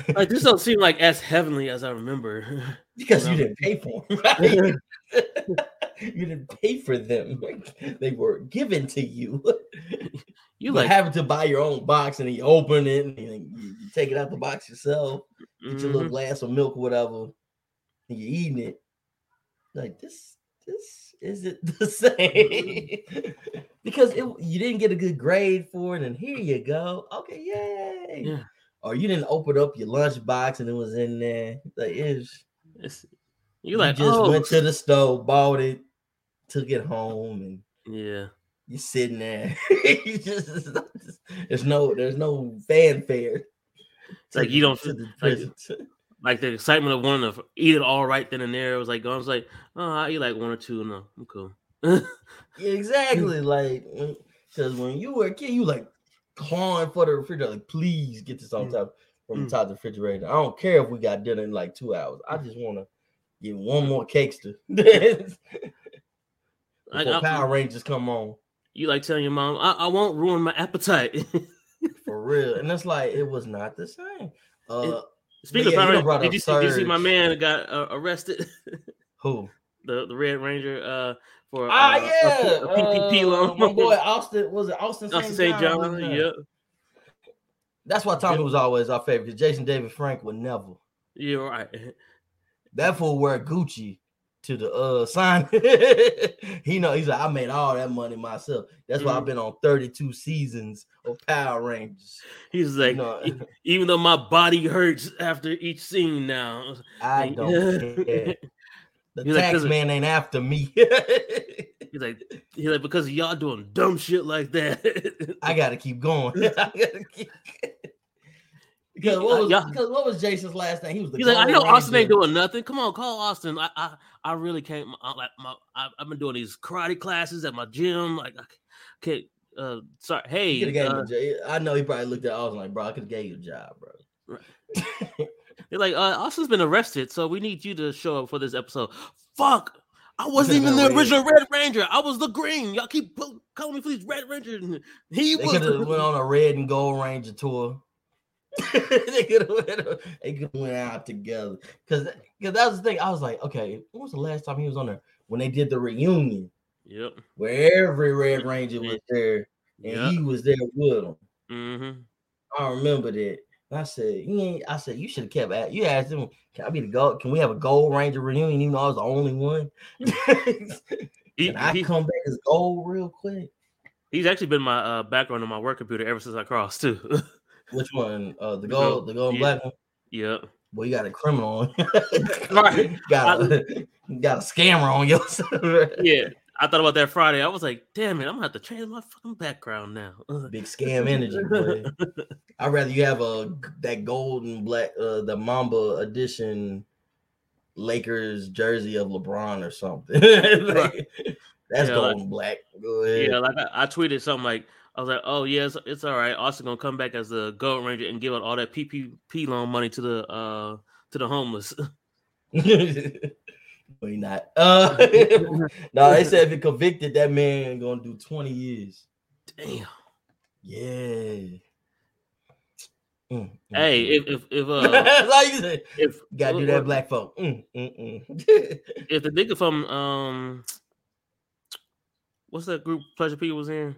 like this don't seem like as heavenly as I remember. because you didn't pay for them, right? you didn't pay for them. like, They were given to you. you But like, having to buy your own box and you open it and you, you take it out the box yourself, get your little mhm. glass of milk or whatever, and you're eating it. Like this, this isn't the same because it, you didn't get a good grade for it, and here you go. Okay, yay! Yeah. Or you didn't open up your lunch box and it was in there. Like it's It's, you you like, just oh, went to the store, bought it, took it home, and yeah. you're sitting there. you just, there's no there's no fanfare. It's like you don't to the like- present. Like the excitement of wanting to eat it all right then and there. It was like, I was like, oh, I eat like one or two. No, I'm cool. Exactly. Like, because when you were a kid, you like clawing for the refrigerator. Like, please get this on Mm. top from Mm. the top of the refrigerator. I don't care if we got dinner in like two hours. I just want to get one more cakester. to I- Power Rangers come on you like telling your mom, I, I won't ruin my appetite. for real. And it's like it was not the same. Uh, Speaking yeah, of Power did you, see, did you see my man got uh, arrested? who? the the Red Ranger uh for Ah, uh, yeah, a, a PPP uh, loan. my boy Austin was it Austin Austin St. John? John. wasn't? Yep. That's why Tommy was always our favorite because Jason David Frank would never. You're right. That fool wear Gucci to the uh sign. he know he's like, I made all that money myself. That's why I've Mhm. been on 32 seasons of Power Rangers. He's You like, know, "E- even though my body hurts after each scene now. I don't care. The He's like, tax of- man ain't after me. He's like, he's like, because of y'all doing dumb shit like that. I gotta keep going. I gotta keep because what was Yeah. because what was Jason's last name? He was the He's like, I know Austin ain't doing nothing. Come on, call Austin. I I, I really can't. I, like my, I, I've been doing these karate classes at my gym. Like, I can't. Uh, sorry. Hey, uh. I know he probably looked at Austin like, bro, I could have gave you a job, bro. they're like, uh, Austin's been arrested, so we need you to show up for this episode. Fuck. I wasn't even the original Red Ranger. I was the green. Y'all keep calling me for these Red Rangers. He They was. could have went on a red and gold ranger tour. they could have went, they could have went out together. Cause, cause that was the thing. I was like, okay, when was the last time he was on there? When they did the reunion Yep. where every Red Ranger was there and Yep. he was there with them. Mm-hmm. I remember that. I said, ain't, I said, you should have kept at you asked him, can I be the gold? Can we have a gold ranger reunion, even though I was the only one? He, Can I he- come back as gold real quick? he's actually been my uh, background on my work computer ever since I crossed too. Which one? Uh the gold, the gold and yeah. black one. yep. Well, you got a criminal on. Right. got a got a scammer on your. Yeah. I thought about that Friday. I was like, damn it, I'm gonna have to change my fucking background now. Big scam energy. I'd rather you have a that gold and black uh the Mamba edition Lakers jersey of LeBron or something. Like, that's Yeah, gold like- black. Go ahead. Yeah, like I, I tweeted something like I was like, "Oh yeah, it's, it's all right. Austin gonna come back as the Gold Ranger and give out all that PPP loan money to the uh to the homeless." no, he not. Uh, no, they said if he convicted, that man gonna do 20 years. Damn. Yeah. Mm, mm, Hey, mm. if if if uh all you say. if Gotta do that, black folk. Mm. if the nigga from um what's that group Pleasure P was in?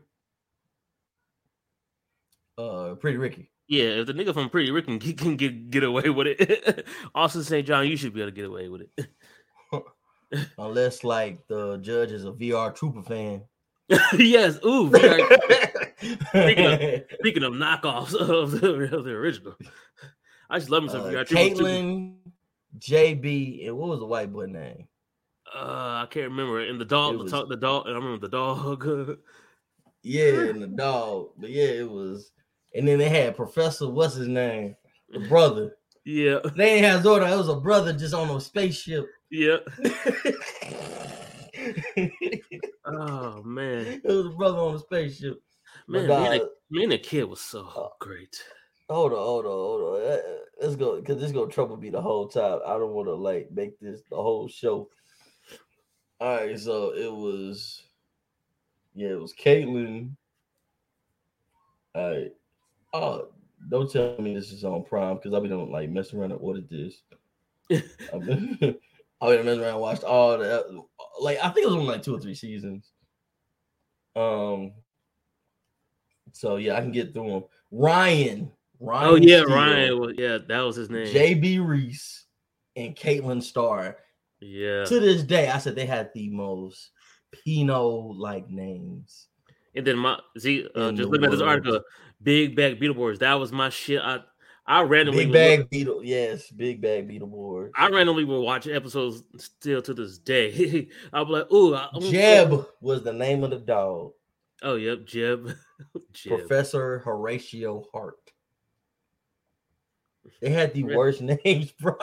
Uh, pretty Ricky. Yeah, if the nigga from Pretty Ricky can, get- can get get away with it, Austin St. John, you should be able to get away with it. Unless like the judge is a VR Trooper fan. yes. Ooh. Speaking Speaking of knockoffs of the, of the original, I just love me some uh, VR Trooper. Caitlin, JB, and what was the white boy name? Uh, I can't remember. And the dog, It the, dog, the dog. I remember the dog. Yeah, and the dog. But yeah, it was. And then they had Professor, what's his name? The brother. Yeah, They ain't have Zordon. It was a brother just on a spaceship. yeah. Oh man, it was a brother on a spaceship. man, me, and the, me and the kid was so uh, great. Hold on, hold on, hold on. Uh, uh, Let's go, because this gonna trouble me the whole time. I don't want to like make this the whole show. All right, so it was, yeah, it was Caitlin. All right. Oh, don't tell me this is on Prime because I've been on like messing around and ordered this. I've been, I've been messing around, and watched all the like I think it was only like two or three seasons. Um. So yeah, I can get through them. Ryan. Ryan. Oh yeah, Steele, Ryan. was- Yeah, that was his name. JB Reese and Caitlin Starr. yeah, To this day, I said they had the most Pinot like names. And then my see, uh, just looking at this article, Big Bad Beetleborgs. That was my shit. I I randomly Big bad Beetle, yes, big bad Beetleborg. I randomly will watch episodes still to this day. I'll be like, ooh, I- I'm gonna- Jeb was the name of the dog. Oh, yep, Jeb. Jeb. Professor Horatio Hart. They had the worst names, bro.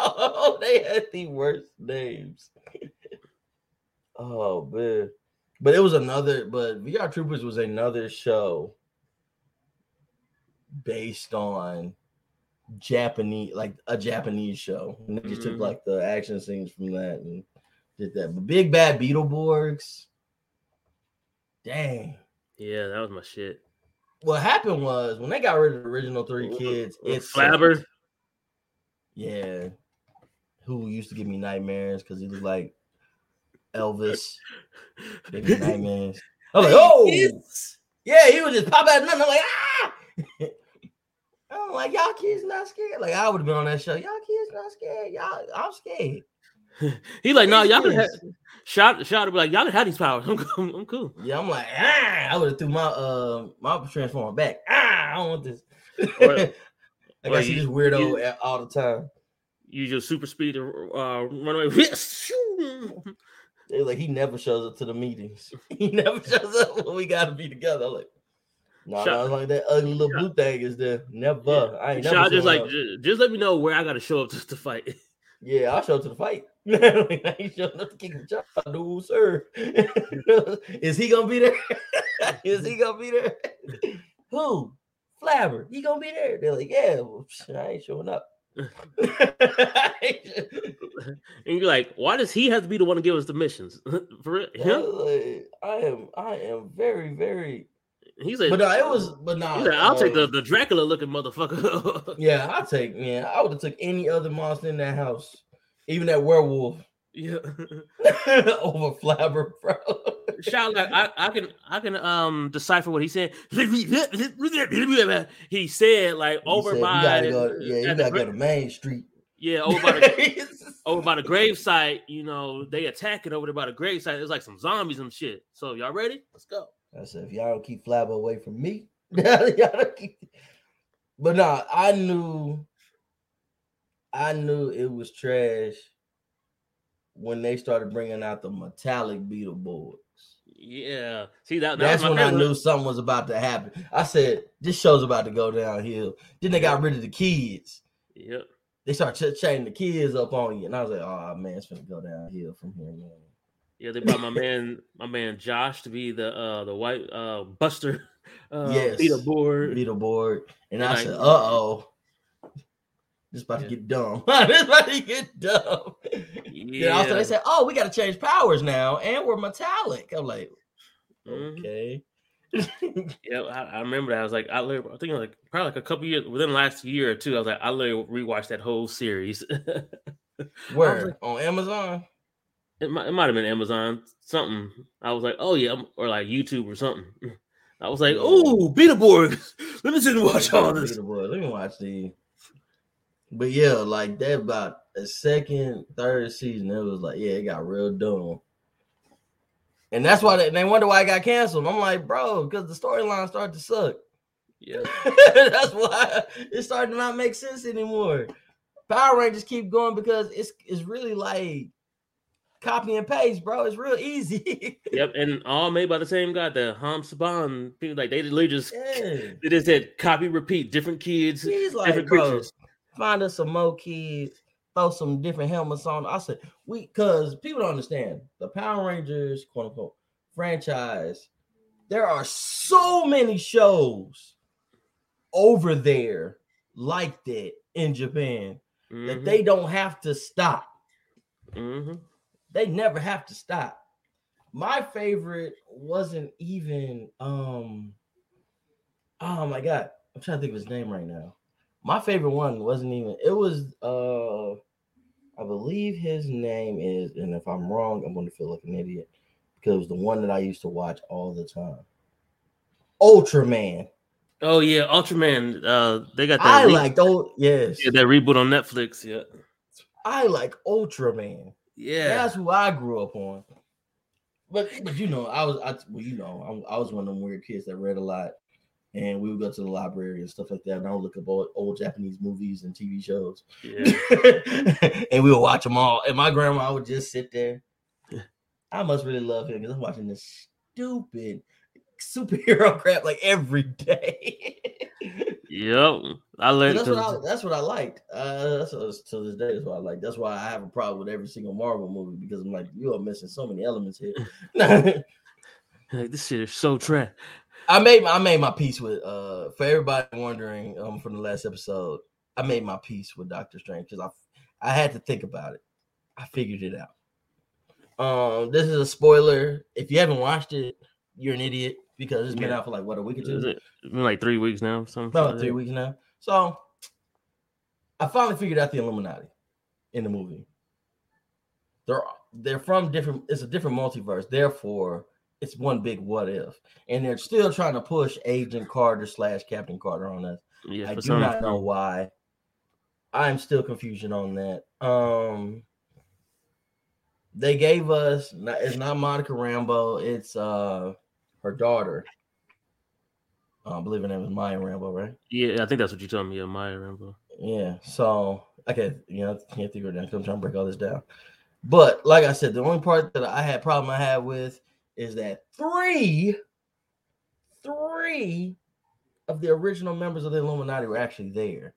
They had the worst names. oh man. But it was another, but VR Troopers was another show based on Japanese, like a Japanese show. And they just took Mhm. like the action scenes from that and did that. But Big Bad Beetleborgs, dang Yeah, that was my shit. what happened was when they got rid of the original three kids, it's Flabber. yeah, who used to give me nightmares because he looked like Elvis. Gave me nightmares. I was like, oh, yeah, he was just pop out of nothing. I'm like, ah. I'm like, y'all kids not scared. Like I would have been on that show. Y'all kids not scared. Y'all, I'm scared. He like, no, These y'all can have shot shot to be like, y'all can have these powers. I'm cool. I'm cool. Yeah, I'm like, ah. I would have threw my uh my transformer back. Ah, I don't want this. Or- like or I see you- this weirdo you- all the time. Use your super speed to uh, run away. They like he never shows up to the meetings. He never shows up when we gotta be together. I'm like, no, no, it's like that ugly little blue thing is there. Never. I ain't never just like, up. just, just let me know where I got to show up to, to fight. Yeah, I'll show up to the fight. I ain't showing up to kick the job, no sir. is he gonna be there? is he gonna be there? Who? Flabber. He gonna be there? They're like, yeah, well, I ain't showing up. And you're like, why does he have to be the one to give us the missions? For real? I him? I am, I am very, very. He's like, But no, it was, but no. he's like, I'll take the, the Dracula looking motherfucker. Yeah, I'll take. Yeah, I would have took any other monster in that house, even that werewolf, yeah. over Flabber, bro. Shout out! I, I can I can um decipher what he said. he said like over said, by you go. Yeah, you gotta go to Main Street. yeah over by the over by the gravesite. You know they attack it over there by the gravesite. There's like some zombies and shit. So y'all ready? Let's go. I said, if y'all don't keep Flabber away from me, y'all don't keep. But nah, I knew, I knew it was trash when they started bringing out the metallic Beetleborgs. Yeah. See that, that That's when I knew something was about to happen. I said, this show's about to go downhill. Then they got rid of the kids. Yep. They start ch- chaining the kids up on you, and I was like, "Oh man, it's gonna go downhill from here." Man. Yeah, they brought my man, my man Josh to be the uh the white uh Buster uh Yes. leaderboard. Beetleborg, and I And I- said, "Uh oh, this about Yeah. to get dumb. this about to get dumb." Then also Yeah. they said, "Oh, we got to change powers now, and we're metallic." I'm like, Mhm. "Okay." Yeah, I, I remember that. I was like, I literally, I think like probably like a couple years within the last year or two. I was like, I literally rewatched that whole series. Where like- on Amazon? might, it might have been Amazon something. I was like, oh yeah, or like YouTube or something. I was like, Yeah. oh, Beetleborg. Let me sit and watch all this. Let me watch the. But yeah, like that about a second, third season, it was like, yeah, it got real dumb. And that's why they, they wonder why it got canceled. I'm like, bro, because the storyline started to suck. Yeah, that's why it started to not make sense anymore. Power Rangers keep going because it's it's really like copy and paste, bro. It's real easy. Yep, and all made by the same guy, the Haim Saban people. Like they literally just yeah. they just said copy repeat different kids. He's like, different bro, creatures. Find us some more kids, throw some different helmets on. I said, we because people don't understand the Power Rangers, quote unquote, franchise. There are so many shows over there like that in Japan that Mhm, they don't have to stop. mhm. They never have to stop. My favorite wasn't even um oh my god, I'm trying to think of his name right now. My favorite one wasn't even it was uh I believe his name is, and if I'm wrong, I'm gonna feel like an idiot because it was the one that I used to watch all the time. Ultraman. Oh yeah, Ultraman. Uh, they got that. I re- liked old yes. yeah, that reboot on Netflix. Yeah, I like Ultraman. yeah. That's who I grew up on. But but you know, I was I well, you know, I, I was one of them weird kids that read a lot, and we would go to the library and stuff like that, and I would look up old, old Japanese movies and TV shows, yeah. and we would watch them all. And my grandma would just sit there. I must really love him because I'm watching this stupid superhero crap like every day. Yep. I learned. that's what I that's what I liked. Uh, that's what, to this day is what I like. That's why I have a problem with every single Marvel movie because I'm like, you are missing so many elements here. like, this shit is so trash. I made my, I made my peace with uh for everybody wondering um from the last episode. I made my peace with Doctor Strange because I I had to think about it. I figured it out. Um, this is a spoiler. If you haven't watched it, you're an idiot because it's been Yeah. out for like what a week or Is two. it it's been like three weeks now? Something About like three weeks now. So I finally figured out the Illuminati in the movie. They're they're from different. It's a different multiverse. Therefore, it's one big what if, and they're still trying to push Agent Carter slash Captain Carter on us. Yeah, I do some not know why. I'm still confusion on that. Um, they gave us. It's not Monica Rambeau. It's uh her daughter. Uh, I believe her name is Maya Rambeau, right? Yeah, I think that's what you told me. Yeah, Maya Rambeau. Yeah. So I can't, you know, can't figure it out. I'm trying to break all this down. But like I said, the only part that I had problem I had with is that three, three of the original members of the Illuminati were actually there,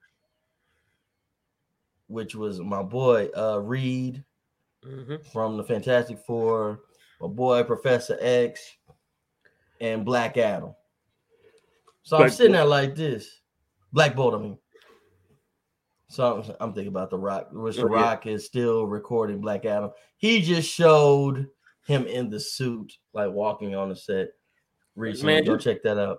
which was my boy uh Reed hmm from the Fantastic Four, my boy Professor X, and Black Adam. So I'm sitting Bolt. there like this, Black Bolt. I mean, so I'm, I'm thinking about the Rock, which the Oh, yeah. Rock is still recording Black Adam. He just showed him in the suit, like walking on the set. Recently, Man, go check that out.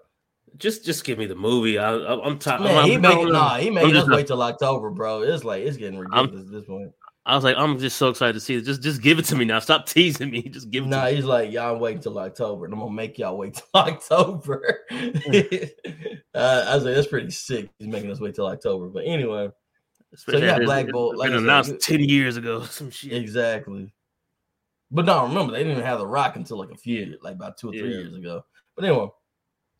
Just, just give me the movie. I, I'm tired. Man, I'm, he I'm- made I'm- nah, he made us wait till October, bro. It's like it's getting ridiculous at this point. I was like, I'm just so excited to see it. Just, just give it to me now. Stop teasing me. Just give it Nah, to me. he's like, y'all wait till October, and I'm gonna make y'all wait till October. uh, I was like, that's pretty sick. He's making us wait till October. But anyway, Especially yeah, after Black Bolt, like been said, announced ten years ago. Some shit. exactly. But no, remember they didn't even have the Rock until like a few, like about two or three Yeah. years ago. But anyway,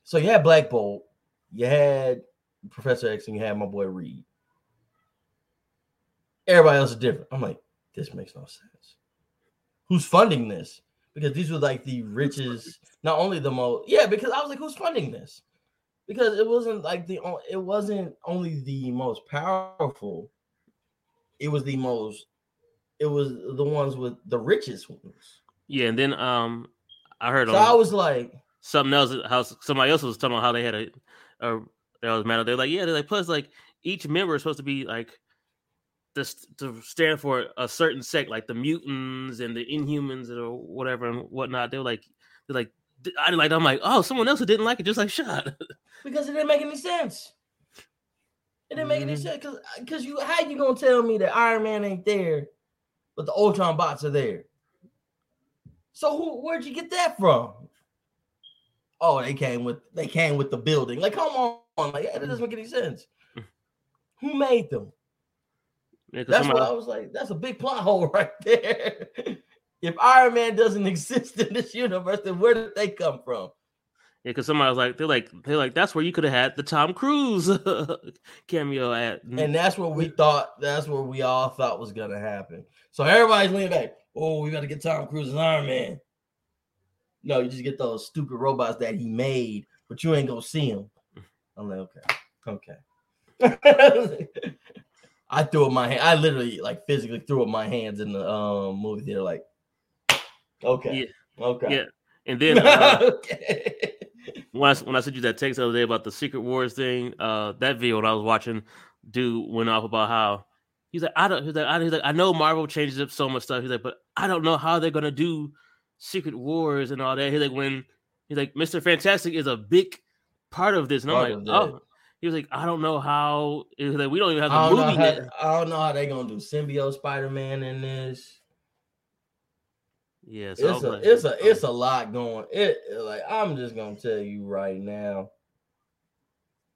so you had Black Bolt, you had Professor X, and you had my boy Reed. Everybody else is different. I'm like, this makes no sense. Who's funding this? Because these were like the richest, not only the most, yeah. Because I was like, who's funding this? Because it wasn't like the, it wasn't only the most powerful. It was the most, it was the ones with the richest ones. Yeah, and then um, I heard So I was like, something else. How somebody else was talking about how they had a, a that was mad. They're like, yeah, they're like, plus like each member is supposed to be like this to stand for a certain sect, like the mutants and the Inhumans or whatever and whatnot. They're like, they're like, I didn't like. I'm like, oh, someone else who didn't like it, just like shot. because it didn't make any sense. It didn't make any Mhm. sense because because you how you gonna tell me that Iron Man ain't there, but the Ultron bots are there? So who where'd you get that from? Oh, they came with they came with the building. Like, come on, like that doesn't make any sense. Who made them? Yeah, That's somebody- what I was like. That's a big plot hole right there. if Iron Man doesn't exist in this universe, then where did they come from? Yeah, because somebody was like, they're like, they're like, that's where you could have had the Tom Cruise cameo at. And that's what we thought, that's what we all thought was gonna happen. So everybody's leaning back. oh, we got to get Tom Cruise as Iron Man. No, you just get those stupid robots that he made, but you ain't gonna see him. I'm like, okay, okay. I threw up my hand. I literally like physically threw up my hands in the um movie theater, like, okay, Yeah. okay, Yeah. And then uh, okay. When I when I sent you that text the other day about the Secret Wars thing, uh, that video that I was watching, dude went off about how he's like, I don't, he's like, I, he's like, I know Marvel changes up so much stuff. He's like, but I don't know how they're gonna do Secret Wars and all that. He's like, when he's like, Mister Fantastic is a big part of this, and I'm like, oh. He was like, I don't know how. Like, we don't even have the movie how, yet. I don't know how they're gonna do symbiote Spider-Man in this. Yeah, so It's a it's a it's a lot going. It like I'm just gonna tell you right now.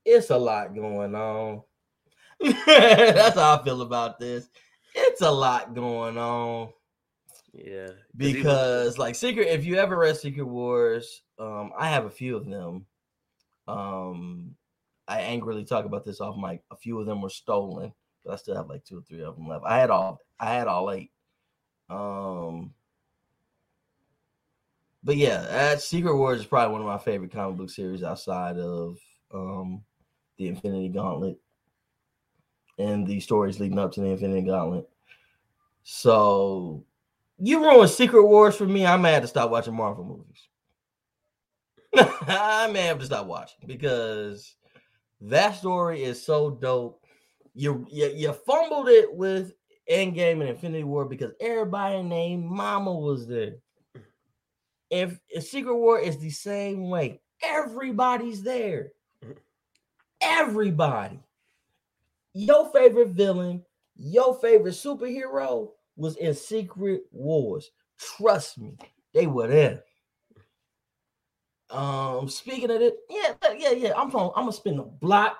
It's a lot going on. That's how I feel about this. It's a lot going on yeah, 'cause he was- because like secret if you ever read secret wars um i have a few of them um i angrily talk about this off mic a few of them were stolen but i still have like two or three of them left i had all i had all eight um but yeah that secret wars is probably one of my favorite comic book series outside of um the infinity gauntlet and the stories leading up to the infinity gauntlet so you ruined Secret Wars for me. I may have to stop watching Marvel movies. I may have to stop watching because that story is so dope. You you, you fumbled it with Endgame and Infinity War because everybody named Mama was there. If, if Secret War is the same way, everybody's there. Everybody. Your favorite villain, your favorite superhero was in Secret Wars. Trust me, they were there. Um, speaking of it, yeah, yeah, yeah. I'm gonna I'm gonna spin the block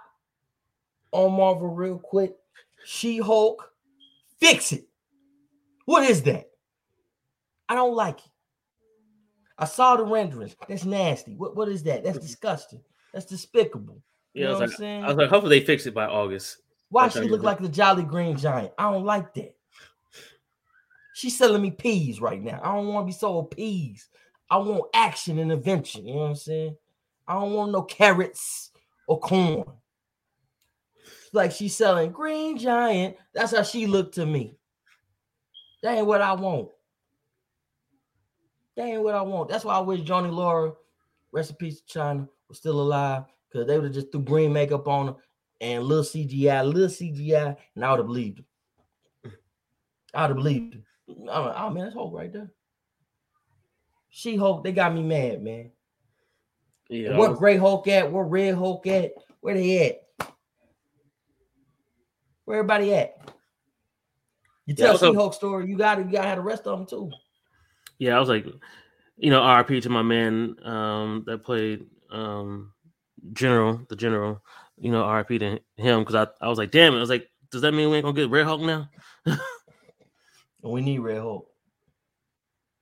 on Marvel real quick. She-Hulk, fix it. What is that? I don't like it. I saw the renderings. That's nasty. What what is that? That's mm-hmm. disgusting. That's despicable. You yeah. I know was, what like, I'm saying? I was like, hopefully they fix it by August. Why she look like the Jolly Green Giant? I don't like that. She's selling me peas right now. I don't want to be sold peas. I want action and invention. You know what I'm saying? I don't want no carrots or corn. Like she's selling Green Giant. That's how she looked to me. That ain't what I want. That ain't what I want. That's why I wish Johnny Laura, rest in peace to China, was still alive. Because they would have just threw green makeup on her and little CGI, little CGI, and I would have believed him. I would have believed him. I'm like, oh man, that's Hulk right there. She Hulk, they got me mad, man. Yeah, was- Gray Hulk at? Where Red Hulk at? Where they at? Where everybody at? You tell also- She Hulk story, you got to you got to have the rest of them too. Yeah, I was like, you know, RP to my man um, that played um, General, the General. You know, RP to him because I, I was like, damn it. I was like, does that mean we ain't gonna get Red Hulk now? We need Red Hulk.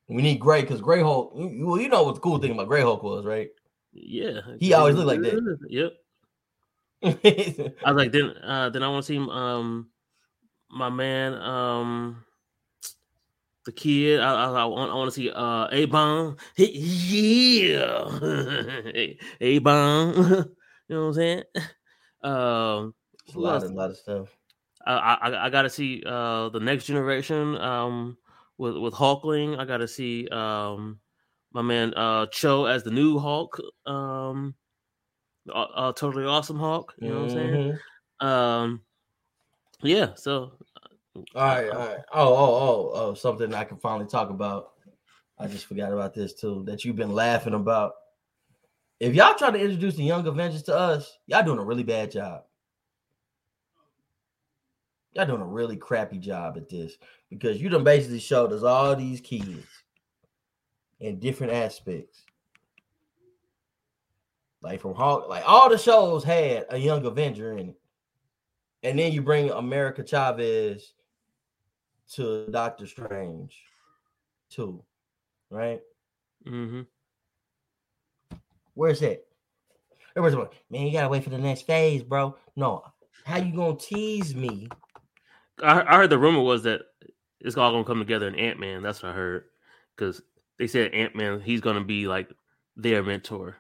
We need Gray because Gray Hulk. You, you- well, you know what the cool thing about Gray Hulk was, right? Yeah, He always looked like that. Yep. I was like, then, uh, then I want to see um, my man, um, the kid. I, I, I want, I want to see uh, A Bomb. Yeah, A Bomb. you know what I'm saying? Um, a lot, of, lot of stuff. I, I I gotta see uh the next generation um with with Hulkling. I gotta see um my man uh Cho as the new Hulk. Um, uh, uh totally awesome Hulk. You know what I'm saying? Mhm. Um, yeah. So All right, all right. Oh, oh, oh, oh, something I can finally talk about. I just forgot about this too, that you've been laughing about. If y'all try to introduce the Young Avengers to us, y'all doing a really bad job. Y'all doing a really crappy job at this because you done basically showed us all these kids in different aspects. Like from Hulk, like all the shows had a young Avenger in it. And then you bring America Chavez to Doctor Strange, too, right? mhm. Where's that? Everybody's like, man, you gotta wait for the next phase, bro. No, how you gonna tease me? I, I heard the rumor was that it's all gonna come together in Ant Man. That's what I heard because they said Ant Man he's gonna be like their mentor.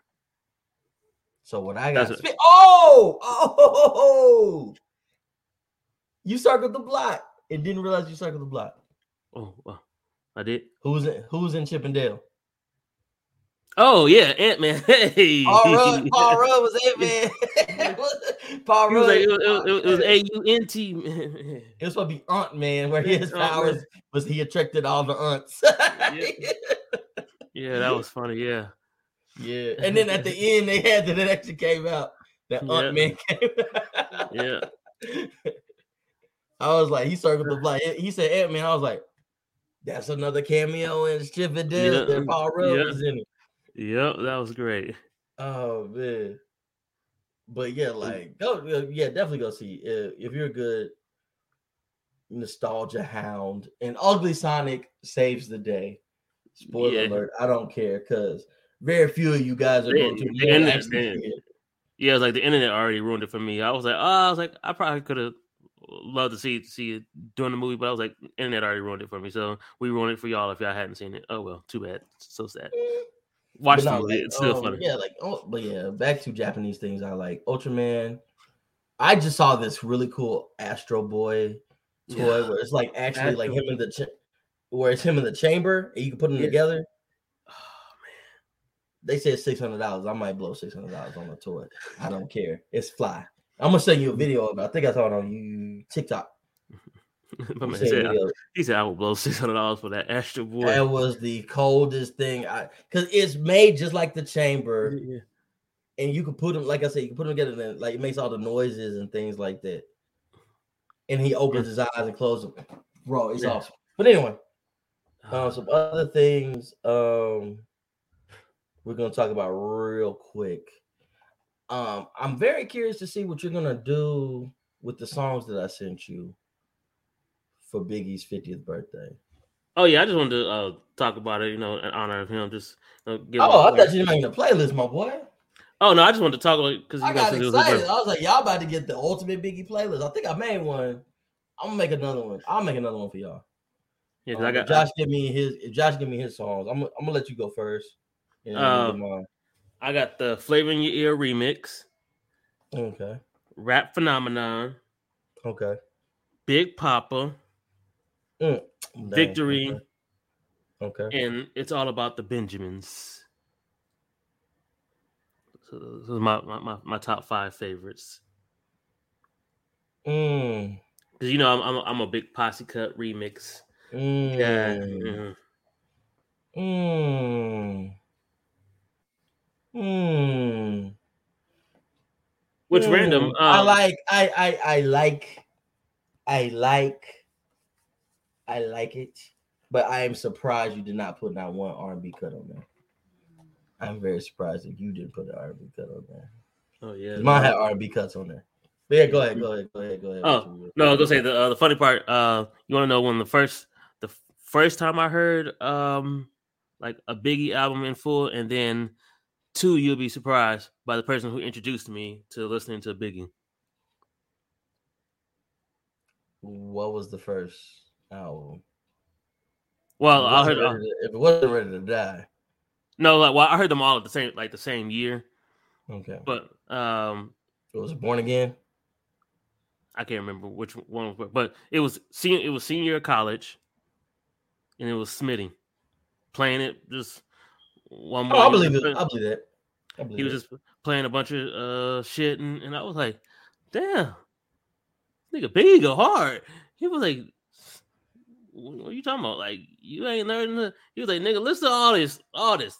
So what I got? That's Spe- oh, oh, you circled the block and didn't realize you circled the block. Oh, well, I did. Who's in, who's in Chip 'n Dale? Oh yeah, Ant Man. Hey, Paul Rudd. Paul Rudd was Ant Man. Paul He Rudd. like, it was, it was, it was A U N T. It was supposed to be Aunt Man, where Yeah, his powers Man. was he attracted all the aunts. Yeah, that was funny. Yeah, yeah. And then at the end, they had that it actually came out that Yeah. Aunt Man came out. yeah. I was like, he circled the block. He said Ant Man. I was like, that's another cameo in Chip 'n Dale. Yeah, That mm, Paul Rudd yeah. was in it. Yep, that was great. Oh man. But yeah, mm. like go uh, yeah, definitely go see if, if you're a good nostalgia hound and ugly Sonic saves the day. Spoiler Yeah. alert, I don't care because very few of you guys are going to they want ended to it actually then. see it. Yeah, it was like the internet already ruined it for me. I was like, oh, I was like, I probably could have loved to see see it during the movie, but I was like, internet already ruined it for me. So we ruined it for y'all if y'all hadn't seen it. Oh well, too bad. So sad. Watch the no, movie. like, it's still um, funny. Yeah, like oh, but yeah, back to Japanese things. I like Ultraman. I just saw this really cool Astro Boy toy Yeah. where it's like actually like him in the cha- where it's him in the chamber and you can put them Yeah. together. Oh, man, They said six hundred dollars. I might blow six hundred dollars on a toy. I don't care. It's fly. I'm gonna send you a video of it. I think I saw it on you TikTok. My man said, you he said I would blow six hundred dollars for that Astro Boy. That was the coldest thing. I because it's made just like the chamber. Yeah. and you can put them, like I said, you can put them together, and like it makes all the noises and things like that. And he opens his eyes and closes them. Bro, it's Yeah. awesome. But anyway, Uh, um, some other things um we're gonna talk about real quick. Um, I'm very curious to see what you're gonna do with the songs that I sent you for Biggie's 50th birthday. oh yeah, I just wanted to uh, talk about it. You know, in honor of him. Just uh, give Oh, I thought you were making a playlist, my boy. Oh no, I just wanted to talk about because you I got excited. I was like, y'all about to get the ultimate Biggie playlist. I think I made one. I'm gonna make another one. I'll make another one for y'all. Yeah, Um, I got Josh give me his. If Josh give me his songs, I'm, I'm gonna let you go first. Then Uh. I got the Flavor in Your Ear remix, Okay. Rap Phenomenon, Okay. Big Poppa, Dang, Victory, Okay. okay. and it's all about the Benjamins. So those are my, my, my, top five favorites. Mm, Because you know I'm, I'm a, I'm a big Posse Cut remix. mm, Yeah. mm, mm. Which Mm, random? Um, I like. I. I. I like. I like. I like it, but I am surprised you did not put not one R and B cut on there. I'm very surprised that you didn't put an R and B cut on there. Oh yeah, Mine had R and B cuts on there. But yeah, go ahead. Go ahead. Go ahead. Go ahead. Oh, No, I was gonna say the uh, the funny part. Uh, you want to know when the first the first time I heard um like a Biggie album in full, and then two, you'll be surprised by the person who introduced me to listening to Biggie. What was the first album? Well, I heard uh, to- if it wasn't ready to die. no, like well, I heard them all at the same like the same year, Okay. but um, It was born again. I can't remember which one, was- but it was senior. It was senior year of college, and it was Smitty playing it just one. Oh, I believe it. I believe that. I believe he was it. just playing a bunch of uh shit and, and I was like, damn, nigga big go hard. He was like, what are you talking about? Like, you ain't learning he was like, nigga, listen to all this, all this,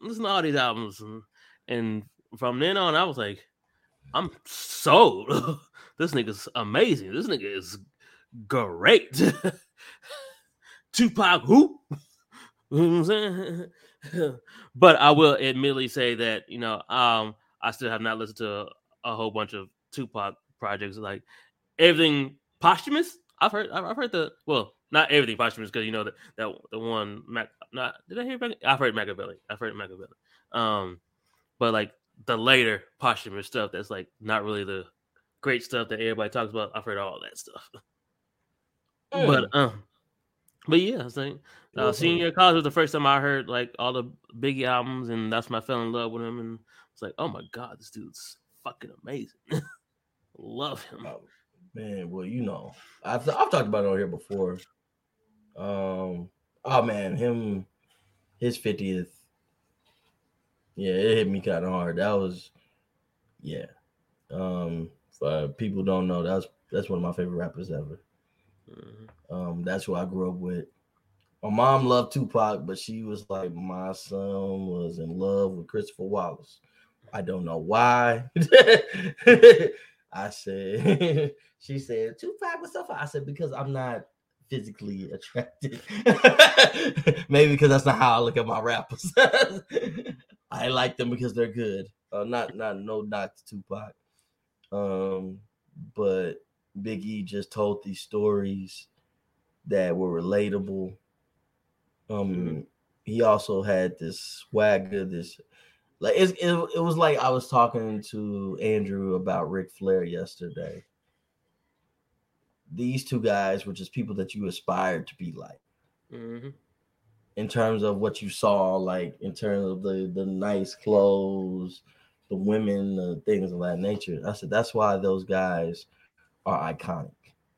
listen to all these albums. And, and from then on, I was like, I'm sold. this nigga's amazing. This nigga is great. Tupac who? You know what I'm saying? but I will admittedly say that you know um I still have not listened to a, whole bunch of Tupac projects like everything posthumous. I've heard I've I've heard the well not everything posthumous because you know that that the one Mac not did I hear Mac, I've heard Machiavelli I've heard Machiavelli um but like the later posthumous stuff that's like not really the great stuff that everybody talks about I've heard all that stuff Mm. but um But yeah, I was like uh, Mhm. senior year of college was the first time I heard like all the Biggie albums, and that's when I fell in love with him. And it's like, oh my god, this dude's fucking amazing. Love him. Oh, man, well, you know, I've I've talked about it on here before. Um, oh man, him, his fiftieth. Yeah, it hit me kind of hard. That was, yeah. Um, for people don't know, that's that's one of my favorite rappers ever. Mhm. Um, that's who I grew up with. My mom loved Tupac, but she was like, my son was in love with Christopher Wallace. I don't know why. I said, she said, Tupac was so far. I said, because I'm not physically attracted. Maybe because that's not how I look at my rappers. I like them because they're good. Uh, not not no to Tupac. Um, but Big E just told these stories that were relatable. Um, Mhm. he also had this swagger, this like it's, it, it was like I was talking to Andrew about Ric Flair yesterday. These two guys were just people that you aspired to be like Mhm. in terms of what you saw, like in terms of the the nice clothes, the women, the things of that nature. I said that's why those guys are iconic.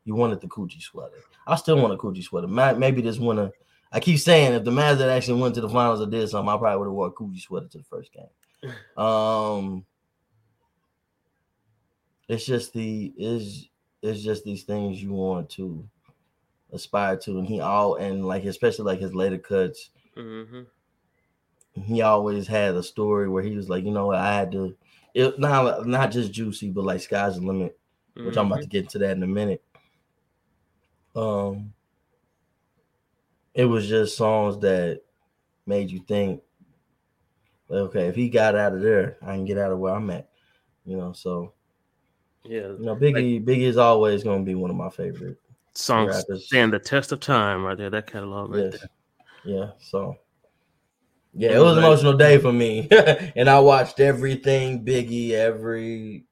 You wanted the Coogi sweater. I still want a Coogi sweater. Ma- Maybe this winter. I keep saying if the Mavs that actually went to the finals or did something, I probably would have wore a Coogi sweater to the first game. Um, it's just the is it's just these things you want to aspire to, and he all and like especially like his later cuts Mhm. he always had a story where he was like, you know, what, I had to, it not not just juicy, but like sky's the limit, which I'm about to get into that in a minute. Um, it was just songs that made you think, okay, if he got out of there, I can get out of where I'm at, you know. So Yeah, you know, Biggie, Biggie is always going to be one of my favorite songs rappers. stand the test of time right there. That catalog right Yes. there. Yeah. So yeah, It it was was an emotional day for me. and I watched everything Biggie, every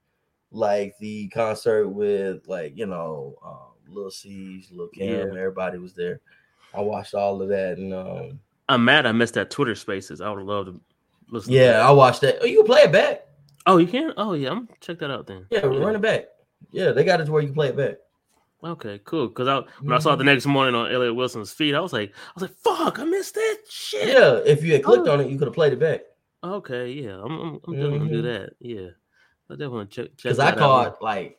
like the concert with like, you know, um, Lil' Cease, Lil Kim, Yeah. everybody was there. I watched all of that and um I'm mad I missed that Twitter Spaces. I would love to listen. to yeah, that. I watched that. Oh, you can play it back. Oh, you can? Oh, yeah. I'm check that out then. Yeah, run it back. Yeah, they got it to where you can play it back. Okay, cool. Because I when I saw it the next morning on Elliot Wilson's feed, I was like, I was like, "Fuck, I missed that shit." Yeah, if you had clicked Oh. on it, you could have played it back. Okay, yeah, I'm, I'm, I'm definitely gonna do Mhm. that. Yeah, I definitely check. check because I that out. caught like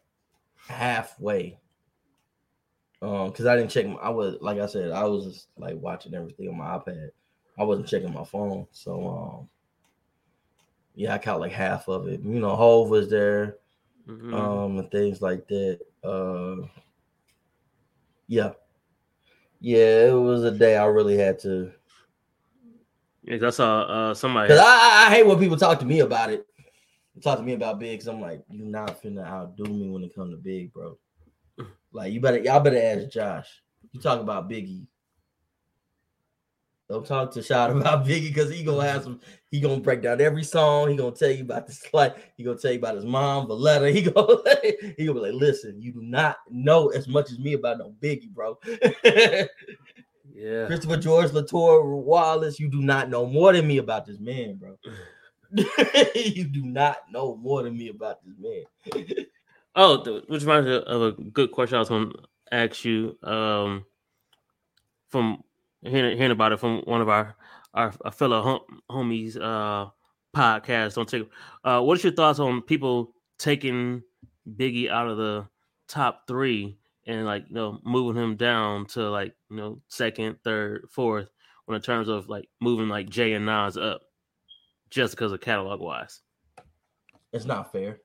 halfway. Um, because I didn't check. My, I was like I said, I was just like watching everything on my iPad. I wasn't checking my phone, so um, yeah, I caught like half of it. You know, Hove was there, Mhm. um, and things like that. Uh, yeah, yeah, it was a day I really had to. Yeah, 'cause I saw uh, somebody. Because I, I, I hate when people talk to me about it. Talk to me about big, because I'm like, you not finna outdo me when it comes to big, bro. Like you better, y'all better ask Josh. You talk about Biggie. Don't talk to Shot about Biggie because he gonna have some. He gonna break down every song. He gonna tell you about this. Like he gonna tell you about his mom, Voletta. He gonna he gonna be like, listen, you do not know as much as me about no Biggie, bro. yeah, Christopher George Latore Wallace, you do not know more than me about this man, bro. you do not know more than me about this man. Oh, which reminds me of a good question I was going to ask you. Um, from hearing, hearing about it from one of our our, our fellow hom- homies, uh, podcast. Don't take. Uh, what is your thoughts on people taking Biggie out of the top three and like you know moving him down to like you know second, third, fourth, when in terms of like moving like Jay and Nas up, just because of catalog wise. It's not fair.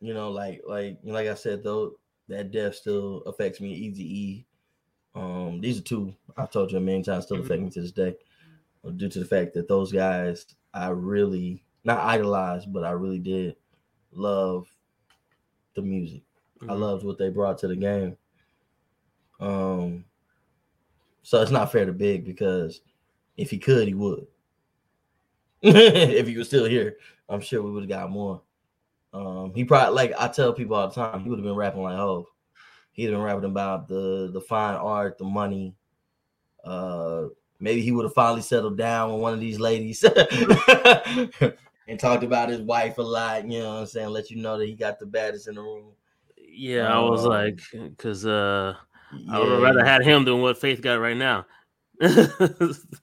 You know, like like like I said though, that death still affects me. Easy. Um, these are two I've told you a million times still affect me to this day, uh, due to the fact that those guys I really not idolized, but I really did love the music. I Mhm. loved what they brought to the game. Um, so it's not fair to Big because if he could, he would. if he was still here, I'm sure we would have got more. Um, he probably like I tell people all the time, he would have been rapping like. He He'd been rapping about the the fine art, the money. Uh, maybe he would have finally settled down with one of these ladies and talked about his wife a lot. You know what I'm saying? Let you know that he got the baddest in the room. Yeah, I was Um, like, because uh, I Yeah, would rather had him than what Faith got right now.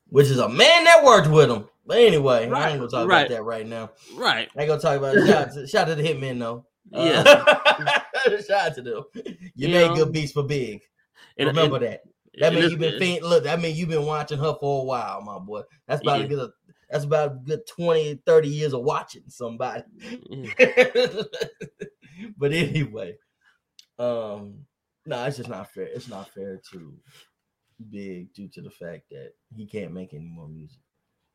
which is a man that worked with him. But anyway, I ain't gonna talk right. about that right now. right. I ain't gonna talk about it. Shout out to, shout out to the hitmen though. Yeah. Uh, shout out to them. You You made know, good beats for big. And- Remember and- that. That means you've been look, that means you've been watching her for a while, my boy. That's about a Yeah. good that's about a good 20, 30 years of watching somebody. Yeah. but anyway, um, no, it's just not fair. It's not fair to Big due to the fact that he can't make any more music.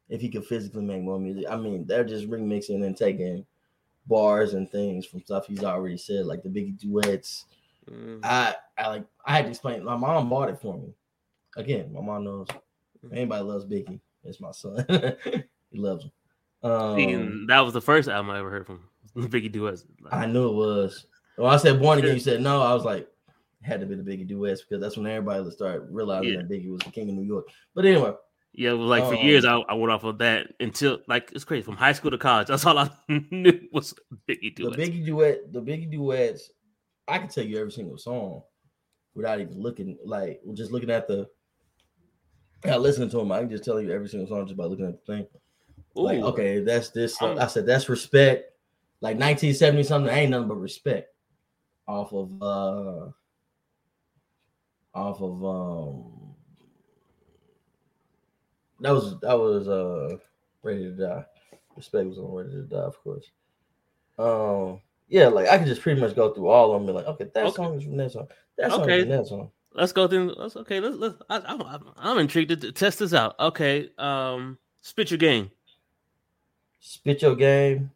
If he could physically make more music, I mean, they're just remixing and taking bars and things from stuff he's already said, like the Biggie duets. Mm, I, I like, I had to explain. My mom bought it for me. Again, my mom knows. Mm. Anybody loves Biggie? It's my son. he loves him. Um, see, that was the first album I ever heard from Biggie Duets. Like, I knew it was. When I said born again, you said no. I was like, it had to be the Biggie duets because that's when everybody started realizing Yeah. that Biggie was the king of New York. But anyway, yeah, like for Um, years I, I went off of that until like it's crazy from high school to college. That's all I knew was Biggie duets. the. Biggie duet, the Biggie duets, I can tell you every single song without even looking, like just looking at the. Yeah, listening to him, I can just tell you every single song just by looking at the thing. Like, Ooh, okay, that's this. I said that's respect. Like 1970 something ain't nothing but respect. Off of uh off of um that was that was uh ready to die. Respect was on ready to die, of course. Um yeah, like I could just pretty much go through all of them be like, okay, that Okay. song is from that song. That song Okay. is from that song. let's go through. Let's okay. Let's let's. I, I'm I'm- I'm intrigued to, to test this out. Okay, um, spit your game. Spit Your Game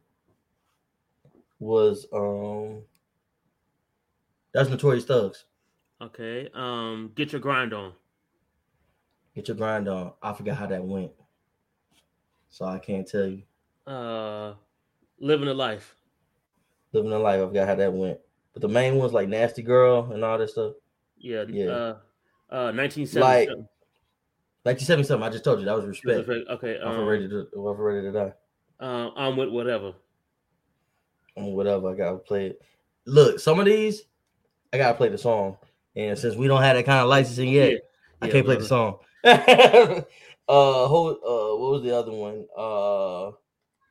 was um that's Notorious Thugs. Okay, um, get your grind on. Get your grind on. I forgot how that went. So I can't tell you. Uh, living a life. Living a life, I forgot how that went. But the main ones like Nasty Girl and all that stuff. Yeah, Yeah. Uh, uh, 1977. 1977, I just told you that was respect. Okay, I'm um, ready to I'm ready to die. uh, I'm with whatever. Or whatever, I gotta play it. Look, some of these, I gotta play the song. And since we don't have that kind of licensing yet, Yeah. I Yeah, can't play the song. uh hold uh what was the other one? Uh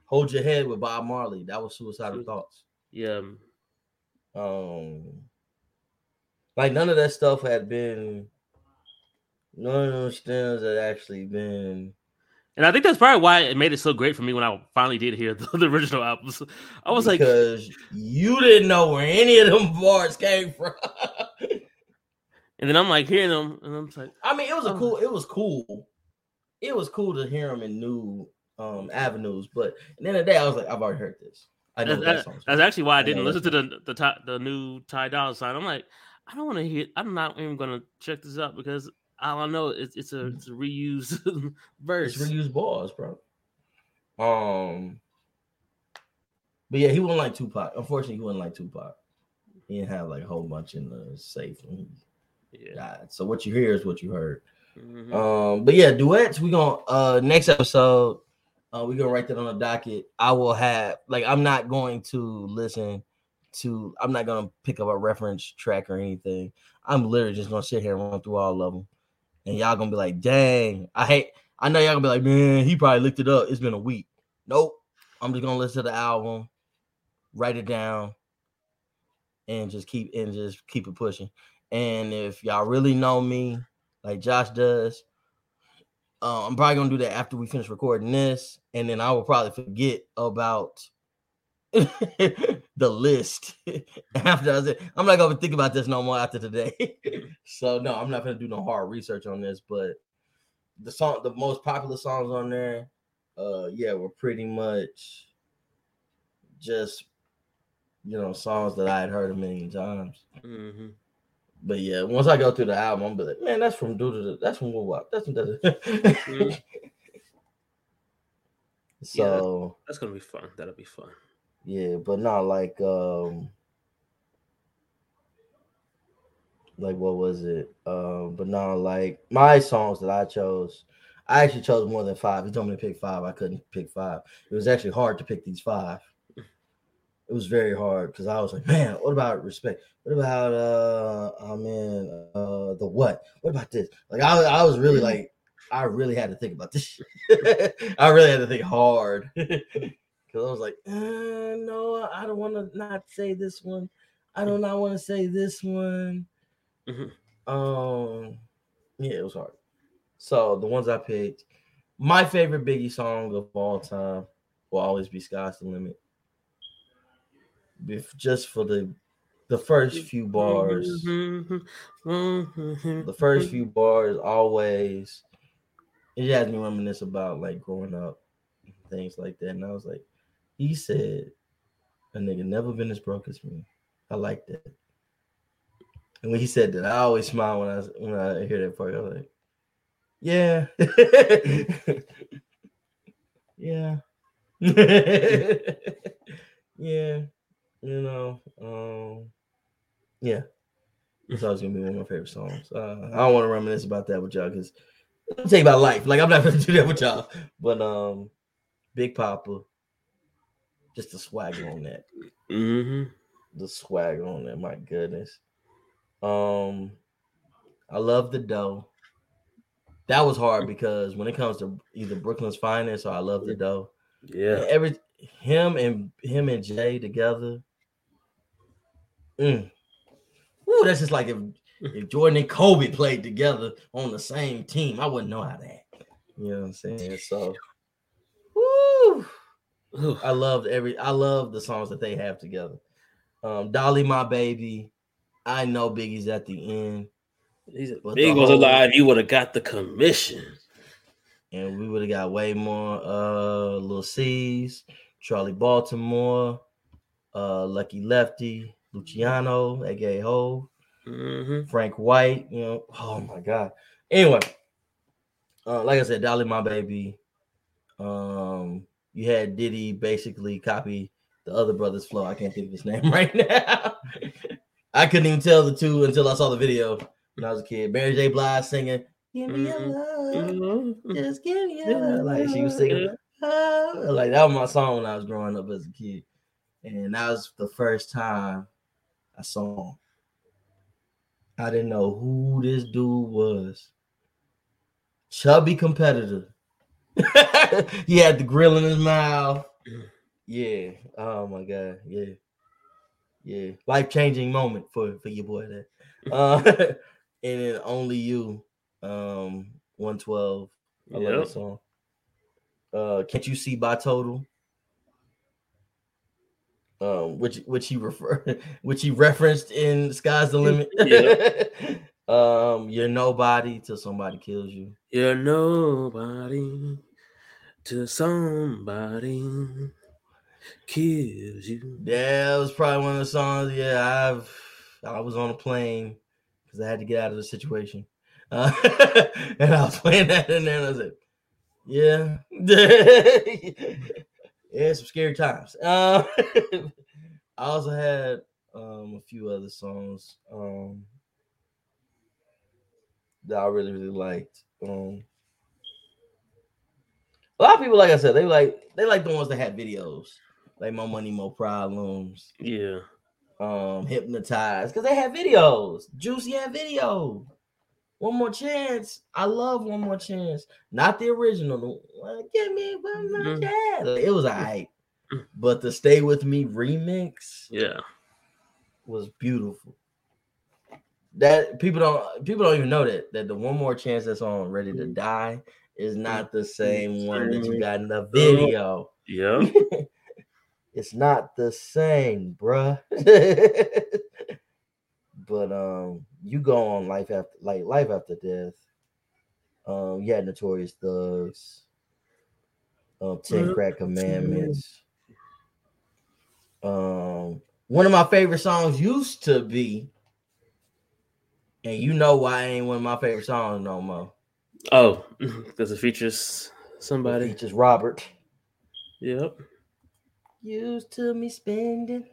Hold Your Head with Bob Marley. That was Suicidal Su- Thoughts. Yeah, um, like none of that stuff had been none of those things had actually been and I think that's probably why it made it so great for me when I finally did hear the, the original albums. I was like, because you didn't know where any of them bars came from. and then I'm like hearing them, and I'm like, I mean, it was a Oh. cool, it was cool. It was cool to hear them in new um avenues, but at the end of the day, I was like, I've already heard this. I know That's, that that's actually why I I didn't listen to the the the new Ty Dolla Sign. I'm like, I don't want to hear. I'm not even gonna check this out because all I know is it's a it's a reused verse. It's reused bars, bro. Um, but yeah, he wasn't like Tupac. Unfortunately, he wasn't like Tupac. He didn't have like a whole bunch in the safe when he yeah. died. So what you hear is what you heard. Mhm. Um, but yeah, duets. We gonna uh next episode. Uh, we gonna write that on the docket. I will have like I'm not going to listen to. I'm not gonna pick up a reference track or anything. I'm literally just gonna sit here and run through all of them, and y'all gonna be like, "Dang, I hate." I know y'all gonna be like, "Man, he probably looked it up. It's been a week." Nope. I'm just gonna listen to the album, write it down, and just keep and just keep it pushing. And if y'all really know me, like Josh does. Uh, I'm probably gonna do that after we finish recording this, and then I will probably forget about the list after I said I'm not gonna think about this no more after today. so no, I'm not gonna do no hard research on this, but the song, the most popular songs on there, uh, yeah, were pretty much just you know songs that I had heard a million times. Mhm. But yeah, once I go through the album, I'm be like, man, that's from Duda. That's from Woo Wop. That's from that. Mhm. so That's gonna be fun. That'll be fun. yeah, but not like um like what was it? Um, but not like my songs that I chose, I actually chose more than five. He told me to pick five. I couldn't pick five. It was actually hard to pick these five. It was very hard because I was like, man, what about respect? What about uh I mean uh the what? What about this? Like I, I was really like I really had to think about this. I really had to think hard. Cause I was like, uh, no, I don't want to not say this one. I do not want to say this one. Mhm. Um, yeah, it was hard. So the ones I picked, my favorite Biggie song of all time will always be "Sky's the Limit." Bef- just for the the first few bars, mm-hmm. the first few bars always it has me reminisce about like growing up, things like that. And I was like, he said, "A nigga never been as broke as me." I like that. And when he said that, I always smile when I when I hear that part. I was like, yeah, yeah, yeah. You know, um, yeah. It's always gonna be one of my favorite songs. Uh, I don't want to reminisce about that with y'all because I'm tell you about life. Like I'm not gonna do that with y'all. But um, Big Poppa, just the swagger on that. hmm The swagger on that. My goodness. Um, I love the dough. That was hard because when it comes to either Brooklyn's finest or I love the dough, Yeah. every him and him and Jay together. Mm. Ooh, that's just like if, if Jordan and Kobe played together on the same team. I wouldn't know how that. You know what I'm saying? So woo, Ooh. I loved every I love the songs that they have together. Um, Dolly My Baby. I know Biggie's at the end, He's big was alive. You would have got the commission. and we would have got way more uh Lil' Cease, Charlie Baltimore, uh Lucky Lefty, Luciano, aka Ho. hmm Frank White, you know. Oh my god. Anyway, uh, like I said, Dolly My Baby. Um, you had Diddy basically copy the other brother's flow. I can't think of his name right now. I couldn't even tell the two until I saw the video when I was a kid. Mary J. Blige singing, Give me your love, just give me your love. Like she was singing, like that was my song when I was growing up as a kid. And that was the first time I saw him. I didn't know who this dude was. Chubby competitor. he had the grill in his mouth. Yeah. Oh my god. Yeah. Yeah. Life changing moment for for your boy there. Uh, and then only you. Um, one twelve. I love that song. Uh, can't you see by total? Um, which which he refer which he referenced in Sky's the Limit. um, you're nobody till somebody kills you. You're nobody till somebody kills you. Yeah, that was probably one of the songs. Yeah, I've I was on a plane because I had to get out of the situation. Uh, and I was playing that in there, and I was like, yeah. Yeah, some scary times. Uh, I also had um a few other songs um that I really, really liked. Um a lot of people, like I said, they like they like the ones that had videos, like More Money, More Problems, Yeah. um, Hypnotized, because they had videos. Juicy had video. One more chance. I love one more chance. Not the original. Give me one more Mhm. chance. It was alright, but the Stay With Me remix Yeah. was beautiful. That people don't people don't even know that that the one more chance that's on Ready to Die is not the same one that you got in the video. Yeah. It's not the same, bruh. but um, you go on life after like life after death. Um, you had Notorious Thugs, um, Ten Mhm. Crack Commandments. Um, one of my favorite songs used to be, and you know why it ain't one of my favorite songs no more. Oh, because it features It somebody. features Robert. Yep. Used to me spending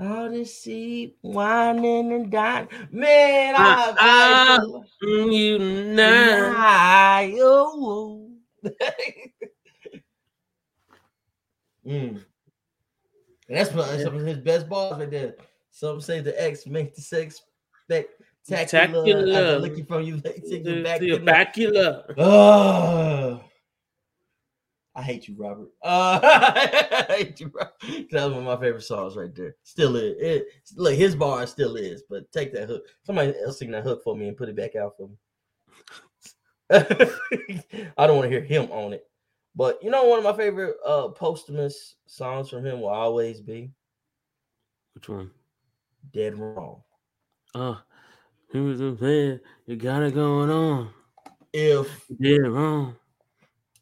All this sheep whining and dying. Man, I, ah, Mm, You know. I, oh. mm. That's some of his best balls right there. Some say the X make the sex spectacular. Spectacular. Looking from you, take back. Your bacula. Oh, I hate you, Robert. Uh, I hate you, Robert. That was one of my favorite songs right there. Still is. It, look, his bar still is, but take that hook. Somebody else sing that hook for me and put it back out for me. I don't want to hear him on it. But you know, one of my favorite uh posthumous songs from him will always be Which one? Dead Wrong. Oh, who's the man? You got it going on. If Dead wrong.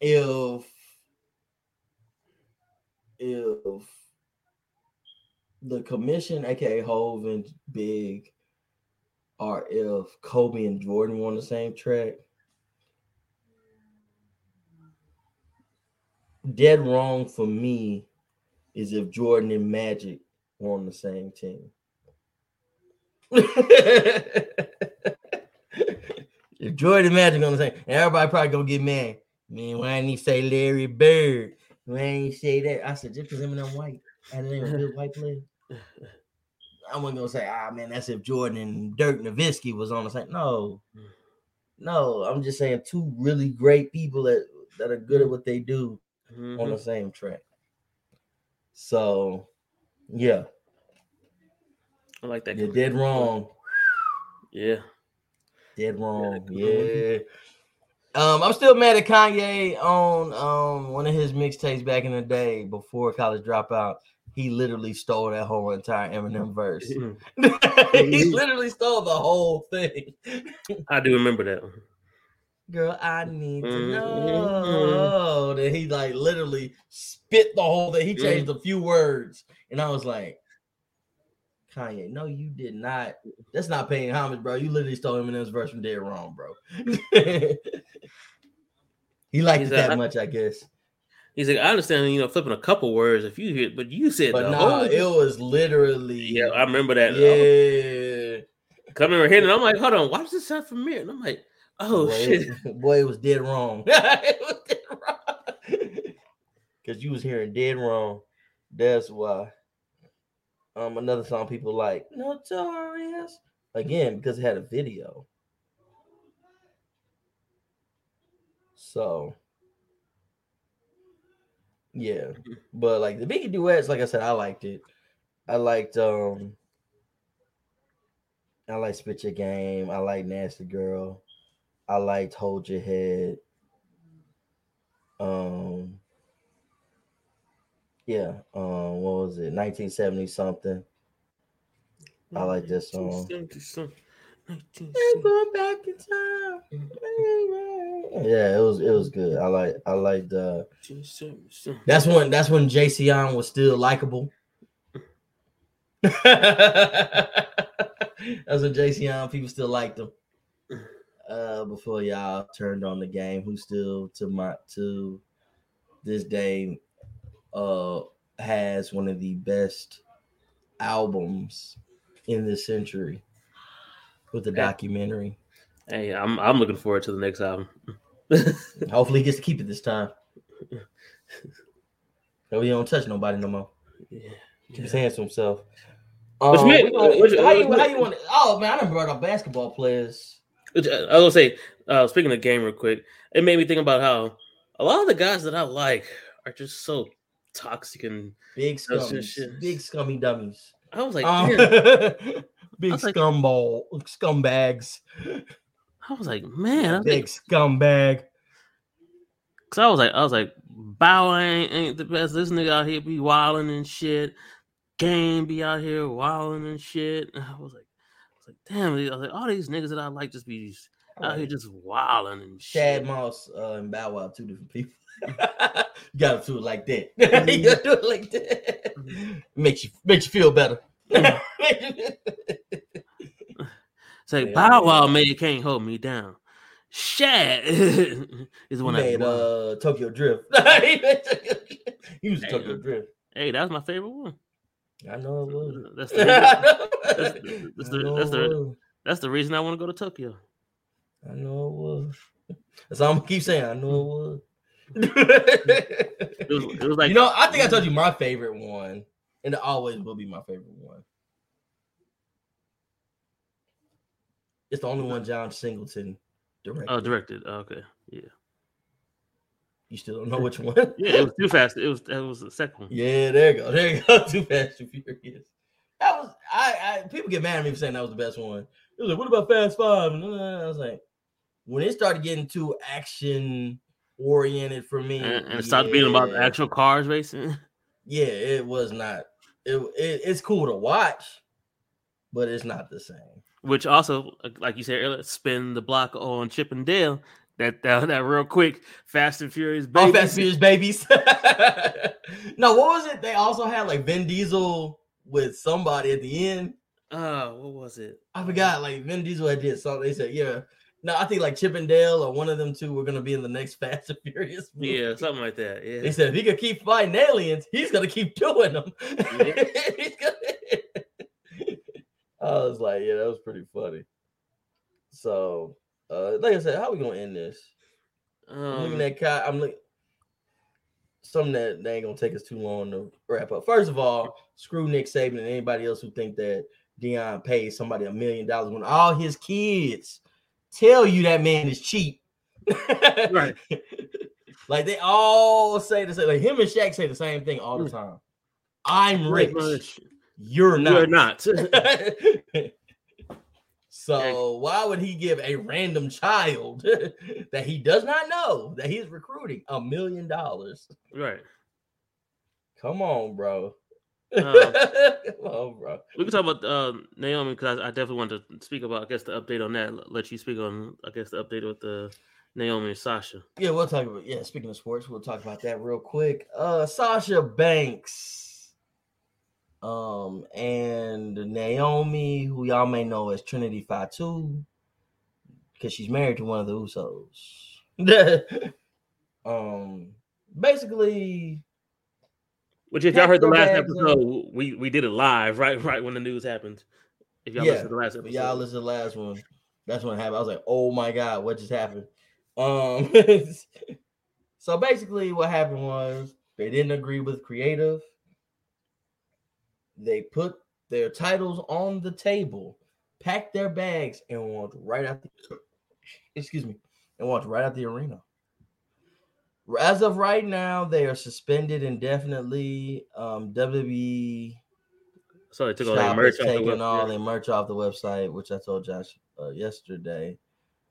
if if the commission, aka Hove and Big, or if Kobe and Jordan were on the same track, dead wrong for me is if Jordan and Magic were on the same team. if Jordan and Magic on the same, everybody probably gonna get mad. Man, why didn't he say Larry Bird? Didn't he say that? I said just because Eminem white and then a good white player. I wasn't gonna say, ah man, that's if Jordan and Dirk Nowitzki was on the same. No, no, I'm just saying two really great people that that are good at what they do on Mhm. the same track. So, yeah, I like that. you're dead wrong. Yeah. Dead wrong. Yeah. Um, I'm still mad at Kanye on um one of his mixtapes back in the day before college dropout. He literally stole that whole entire Eminem verse. he literally stole the whole thing. I do remember that. one. Girl, I need to Mhm. know that he like literally spit the whole thing. He changed a few words, and I was like, Kanye, no, you did not. That's not paying homage, bro. You literally stole Eminem's verse from Dead Wrong, bro. he liked He's it that much, I guess. He's like, I understand, you know, flipping a couple words if you hear, but you said But no, whole. it was literally yeah, I remember that. yeah. Coming remember hearing it. I'm like, hold on, why does this sound familiar? And I'm like, oh boy, shit. It, boy, it was dead wrong. it was dead wrong. Cause you was hearing dead wrong. That's why. Um, another song people like Notorious again because it had a video. So yeah, but like the Biggie duets, like I said, I liked it. I liked um I like Spit Your Game. I like Nasty Girl. I liked Hold Your Head. Um yeah, um what was it? 1970 something. I like this song. 1970, Ain't going back in time. Yeah, it was it was good. I like I like uh 1970. that's when that's when JC on was still likable. that's when JC on people still liked him. Uh before y'all turned on the game, who still to my to this day uh has one of the best albums in this century with the Yeah. documentary. Hey, I'm I'm looking forward to the next album. Hopefully he gets to keep it this time. No, he don't touch nobody no more. Yeah. Keep his hands to himself. Which Um, man- how you how you want? Oh man, I done brought up basketball players. Which, uh, I was gonna say, uh, speaking of game, real quick, it made me think about how a lot of the guys that I like are just so toxic, and Big scummies, big scummy dummies. I was like, Um, big was like- scumball, scumbags, I was like, man, was big like, scumbag. cause I was like, I was like, Bow ain't, ain't the best. This nigga out here be wilding and shit. Game be out here wilding and shit. And I was like, I was like, damn. I was like, all these niggas that I like just be out here just wilding and Shad shit. Moss uh, and Bow Wow, two different people. You gotta do it like that. you gotta do it like that. Makes you makes you feel better. It's like Yeah, Bow. Wow made can't hold me down. Shit is one I made uh, uh Tokyo Drift. he, made Tokyo Drift. He was Hey, Tokyo Drift. Hey, that was my favorite one. I know it was. That's the, I know that's, the, that's, the, that's, the, that's the reason I want to go to Tokyo. I know it was. That's all I'm gonna keep saying. I know it would. It was, it was like you know, I think I told you my favorite one, and it always will be my favorite one. It's the only one John Singleton directed. oh directed. Oh, okay, yeah, You still don't know which one? yeah. It was too fast. It was that was the second one. Yeah, there you go. There you go. Too fast, too furious. That was I, I people get mad at me for saying that was the best one. It was like, what about Fast Five? And I was like, when it started getting too action oriented for me, And, and it started being about actual cars racing. Yeah, it was not. It, it it's cool to watch, but it's not the same. which also, like you said earlier, spin the block on Chip 'n Dale. That that, that real quick, Fast and Furious. Oh, Babies. Fast and Furious babies. no, what was it? They also had like Vin Diesel with somebody at the end. Uh, what was it? I forgot. Like Vin Diesel had did something. They said, yeah. No, I think like Chip 'n Dale or one of them two were gonna be in the next Fast and Furious. Movie. Yeah, something like that. Yeah. said if he could keep fighting aliens, he's gonna keep doing them. He's gonna- I was like, yeah, that was pretty funny. So, uh, like I said, how we gonna end this? I'm looking Um, at Kai. I'm looking something that, that ain't gonna take us too long to wrap up. First of all, screw Nick Saban and anybody else who think that Deion pays somebody a million dollars when all his kids tell you that man is cheap. Right. like they all say the same. Like him and Shaq say the same thing all the mm. time. I'm rich. much. You're not. You're not. so why would he give a random child that he does not know that he's recruiting a million dollars? right. Come on, bro. Um, on, bro. We can talk about um, Naomi because I, I definitely want to speak about. I guess the update on that. Let you speak on. I guess the update with the Naomi and Sasha. Yeah, we'll talk about yeah. Speaking of sports, we'll talk about that real quick. Uh, Sasha Banks, um, and Naomi, who y'all may know as Trinity Fatu, because she's married to one of the Usos. um, basically, Which if y'all heard the last episode, we we did it live right right when the news happened. If y'all Yeah, listened to the last episode, y'all listen to the last one. That's when it happened. I was like, oh my god, what just happened? Um, so basically, what happened was they didn't agree with creative. They put their titles on the table, packed their bags, and walked right out. The, excuse me, and walked right out the arena. As of right now, they are suspended indefinitely. Um, WWE so they took all their merch off the taking all website. their merch off the website, which I told Josh uh, yesterday.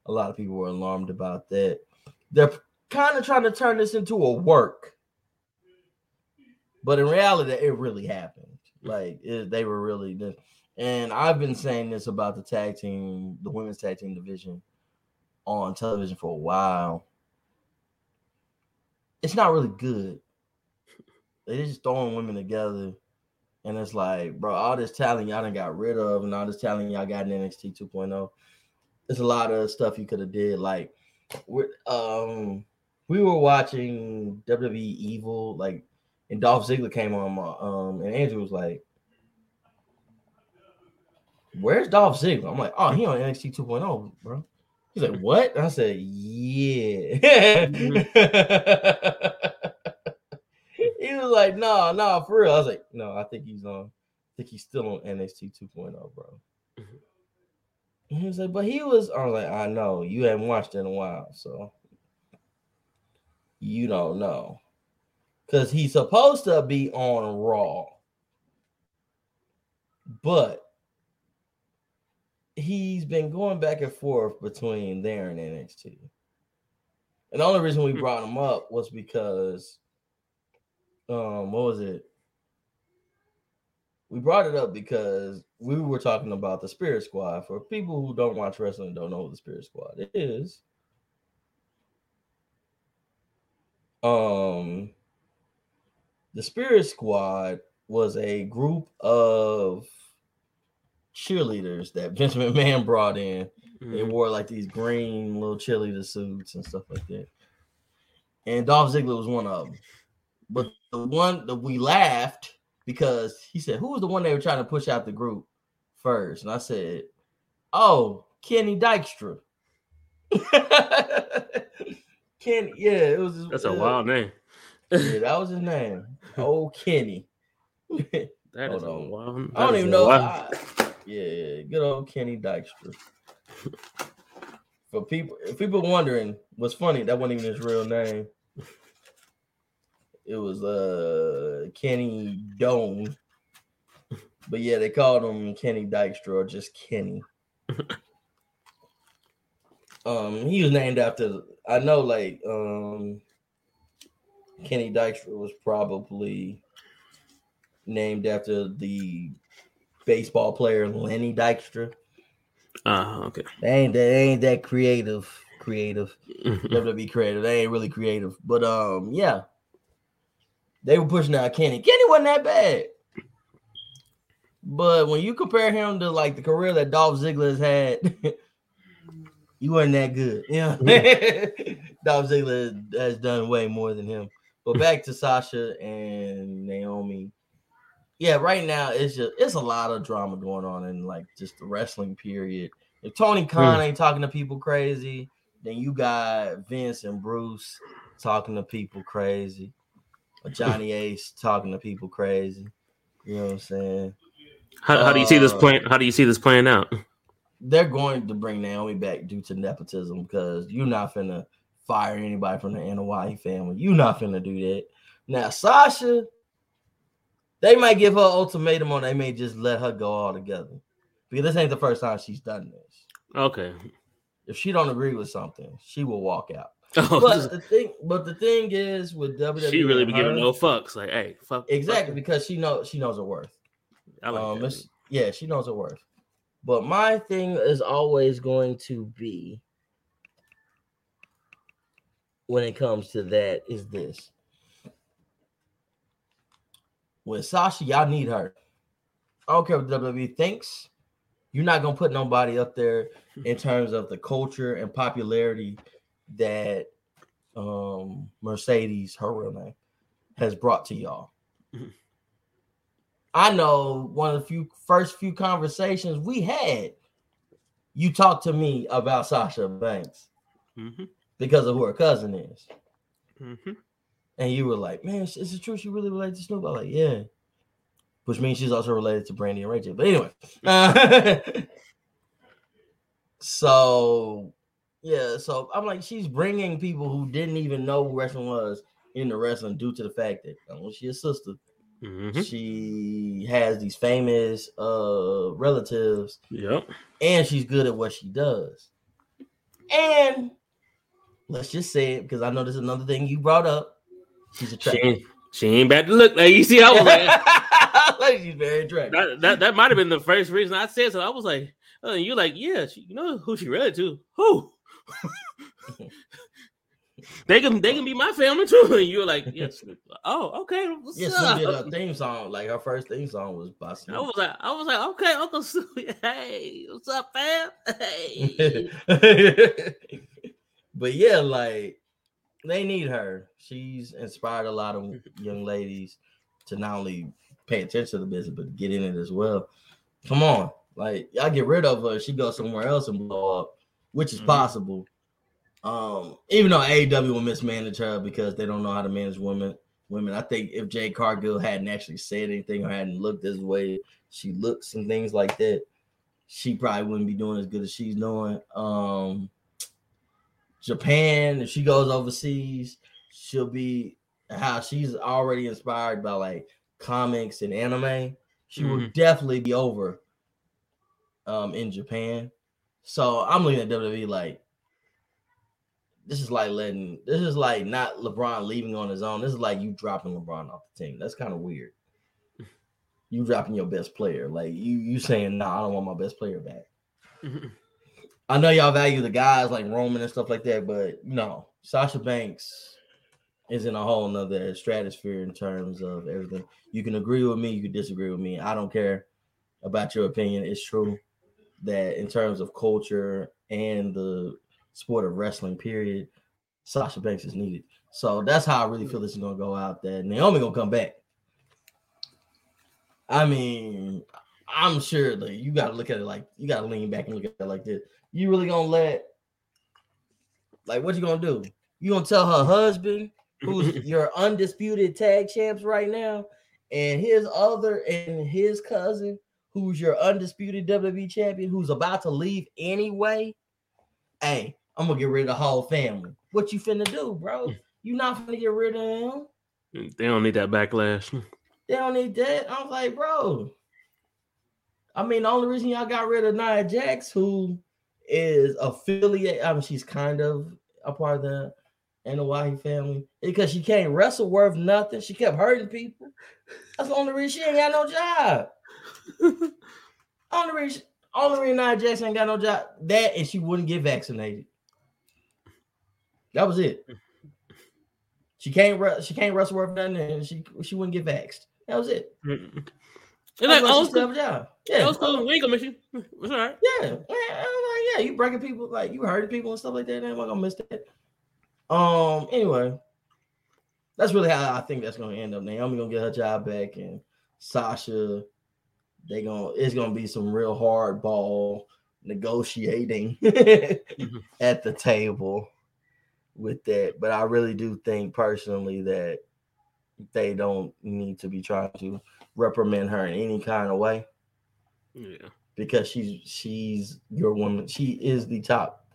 A lot of people were alarmed about that. They're kind of trying to turn this into a work, but in reality, it really happened. Like it, they were really, and I've been saying this about the tag team, the women's tag team division, on television for a while. It's not really good. They're just throwing women together. And it's like, bro, all this talent y'all done got rid of, and all this talent y'all got in NXT 2.0. There's a lot of stuff you could have did. Like, we're, um, we were watching WWE Evil, like, and Dolph Ziggler came on, um, and Andrew was like, "Where's Dolph Ziggler?" I'm like, "Oh, he on NXT 2.0, bro." He's like, "What?" I said, "Yeah." he was like, "No, no, for real." I was like, "No, I think he's on. I think he's still on NXT 2.0, bro." Mhm. And he was like, "But he was." I was like, "I know you haven't watched in a while, so you don't know." Because he's supposed to be on Raw, but he's been going back and forth between there and NXT. And the only reason we Hmm. brought him up was because um what was it? We brought it up because we were talking about the Spirit Squad. For people who don't watch wrestling and don't know who the Spirit Squad is. Um the Spirit Squad was a group of cheerleaders that Vince McMahon brought in. They Mhm. wore like these green little cheerleader suits and stuff like that. And Dolph Ziggler was one of them. But the one that we laughed because he said, "Who was the one they were trying to push out the group first? And I said, "Oh, Kenny Dykstra." Kenny, yeah, it was. his- That's a uh, wild name. Yeah, that was his name. Oh, Kenny. That is Hold a on. wild. I don't even know. I- yeah, good old Kenny Dykstra. For people, if people wondering, what's funny that wasn't even his real name. It was uh Kenny Doan, but yeah, they called him Kenny Dykstra or just Kenny. um, he was named after. I know, like um, Kenny Dykstra was probably named after the baseball player Lenny Dykstra. Ah, okay. They ain't that ain't that creative, creative. Mhm. WWE creative. They ain't really creative. But um, yeah. They were pushing out Kenny. Kenny wasn't that bad. But when you compare him to like the career that Dolph Ziggler has had, you wasn't that good. Yeah. Dolph Ziggler has done way more than him. But back to Sasha and Naomi. Yeah, right now it's just it's a lot of drama going on in like just the wrestling period. If Tony Khan ain't talking to people crazy, then you got Vince and Bruce talking to people crazy. Or Johnny Ace talking to people crazy. You know what I'm saying? How, how do you see this Uh, plan? How do you see this playing out? They're going to bring Naomi back due to nepotism because you're not finna fire anybody from the Anoa'i family. You're not finna do that. Now, Sasha, they might give her an ultimatum or they may just let her go altogether. Because this ain't the first time she's done this. Okay. If she don't agree with something, she will walk out. Oh, But the thing, but the thing is with WWE, she really be giving no fucks. Like, hey, fuck. exactly fuck. because she knows she knows her worth. I like um, that. yeah, she knows her worth. But my thing is always going to be when it comes to that is this. When Sasha, y'all need her. I don't care what WWE thinks. You're not gonna put nobody up there in terms of the culture and popularity that um Mercedes, her real name, has brought to y'all. I know one of the few first few conversations we had, you talked to me about Sasha Banks Mhm, because of who her cousin is. mhm. And you were like, man, is it true she really related to Snoop? I'm like, yeah. Which means she's also related to Brandy and Ray J. But anyway. uh, so, yeah. So I'm like, she's bringing people who didn't even know who wrestling was into wrestling due to the fact that uh, she's a sister. Mhm. She has these famous uh relatives Yep. and she's good at what she does. And let's just say it because I know this is another thing you brought up. She's She attractive. ain't, she ain't bad to look. Like you see, I was like, like she's very attractive. that that, that might have been the first reason I said so. I was like, uh, oh, and you're like, yeah, she, you know who she related to? Who? they can they can be my family too. And you were like, yes. Oh, okay. What's Yeah, up? Did a theme song. Like her first theme song was by I was like, I was like, okay, Uncle Sue, Hey, what's up, fam? Hey. but yeah, like they need her. She's inspired a lot of young ladies to not only pay attention to the business but get in it as well. Come on, like y'all get rid of her, she goes somewhere else and blow up, which is Mhm. possible. Um, even though AEW will mismanage her because they don't know how to manage women. Women, I think if Jade Cargill hadn't actually said anything or hadn't looked this way, she looks and things like that, she probably wouldn't be doing as good as she's doing. Um, Japan, if she goes overseas, she'll be how she's already inspired by like comics and anime. She will Mhm. definitely be over um in Japan. So I'm looking at WWE like this is like letting this is like not LeBron leaving on his own. This is like you dropping LeBron off the team. That's kind of weird. You dropping your best player. Like you you saying, nah, I don't want my best player back. I know y'all value the guys like Roman and stuff like that, but no, Sasha Banks is in a whole nother stratosphere in terms of everything. You can agree with me, you can disagree with me. I don't care about your opinion. It's true that in terms of culture and the sport of wrestling, period, Sasha Banks is needed. So that's how I really feel this is gonna go out there. Naomi gonna come back. I mean, I'm sure that you got to look at it like you got to lean back and look at it like this. You really gonna let, like, what you gonna do? You gonna tell her husband, who's your undisputed tag champs right now, and his other and his cousin, who's your undisputed WWE champion, who's about to leave anyway? Hey, I'm gonna get rid of the whole family. What you finna do, bro? You not finna get rid of him. They don't need that backlash. They don't need that. I was like, bro. I mean, the only reason y'all got rid of Nia Jax, who is affiliate, I mean, she's kind of a part of the Anoa'i family, because she can't wrestle worth nothing. She kept hurting people. That's the only reason she ain't got no job. only reason, only reason Nia Jax ain't got no job. That and she wouldn't get vaccinated. That was it. She can't she can't wrestle worth nothing, and she she wouldn't get vaxxed. That was it. And That's like, why she old still school, job. Yeah, old school, we ain't gonna miss you. It's all right. yeah, yeah. Yeah, you breaking people, like you hurting people and stuff like that. I'm not gonna miss that. Um. Anyway, that's really how I think that's gonna end up. Naomi gonna get her job back, and Sasha, they gonna it's gonna be some real hard ball negotiating at the table with that. But I really do think personally that they don't need to be trying to reprimand her in any kind of way Yeah. Because she's she's your woman. She is the top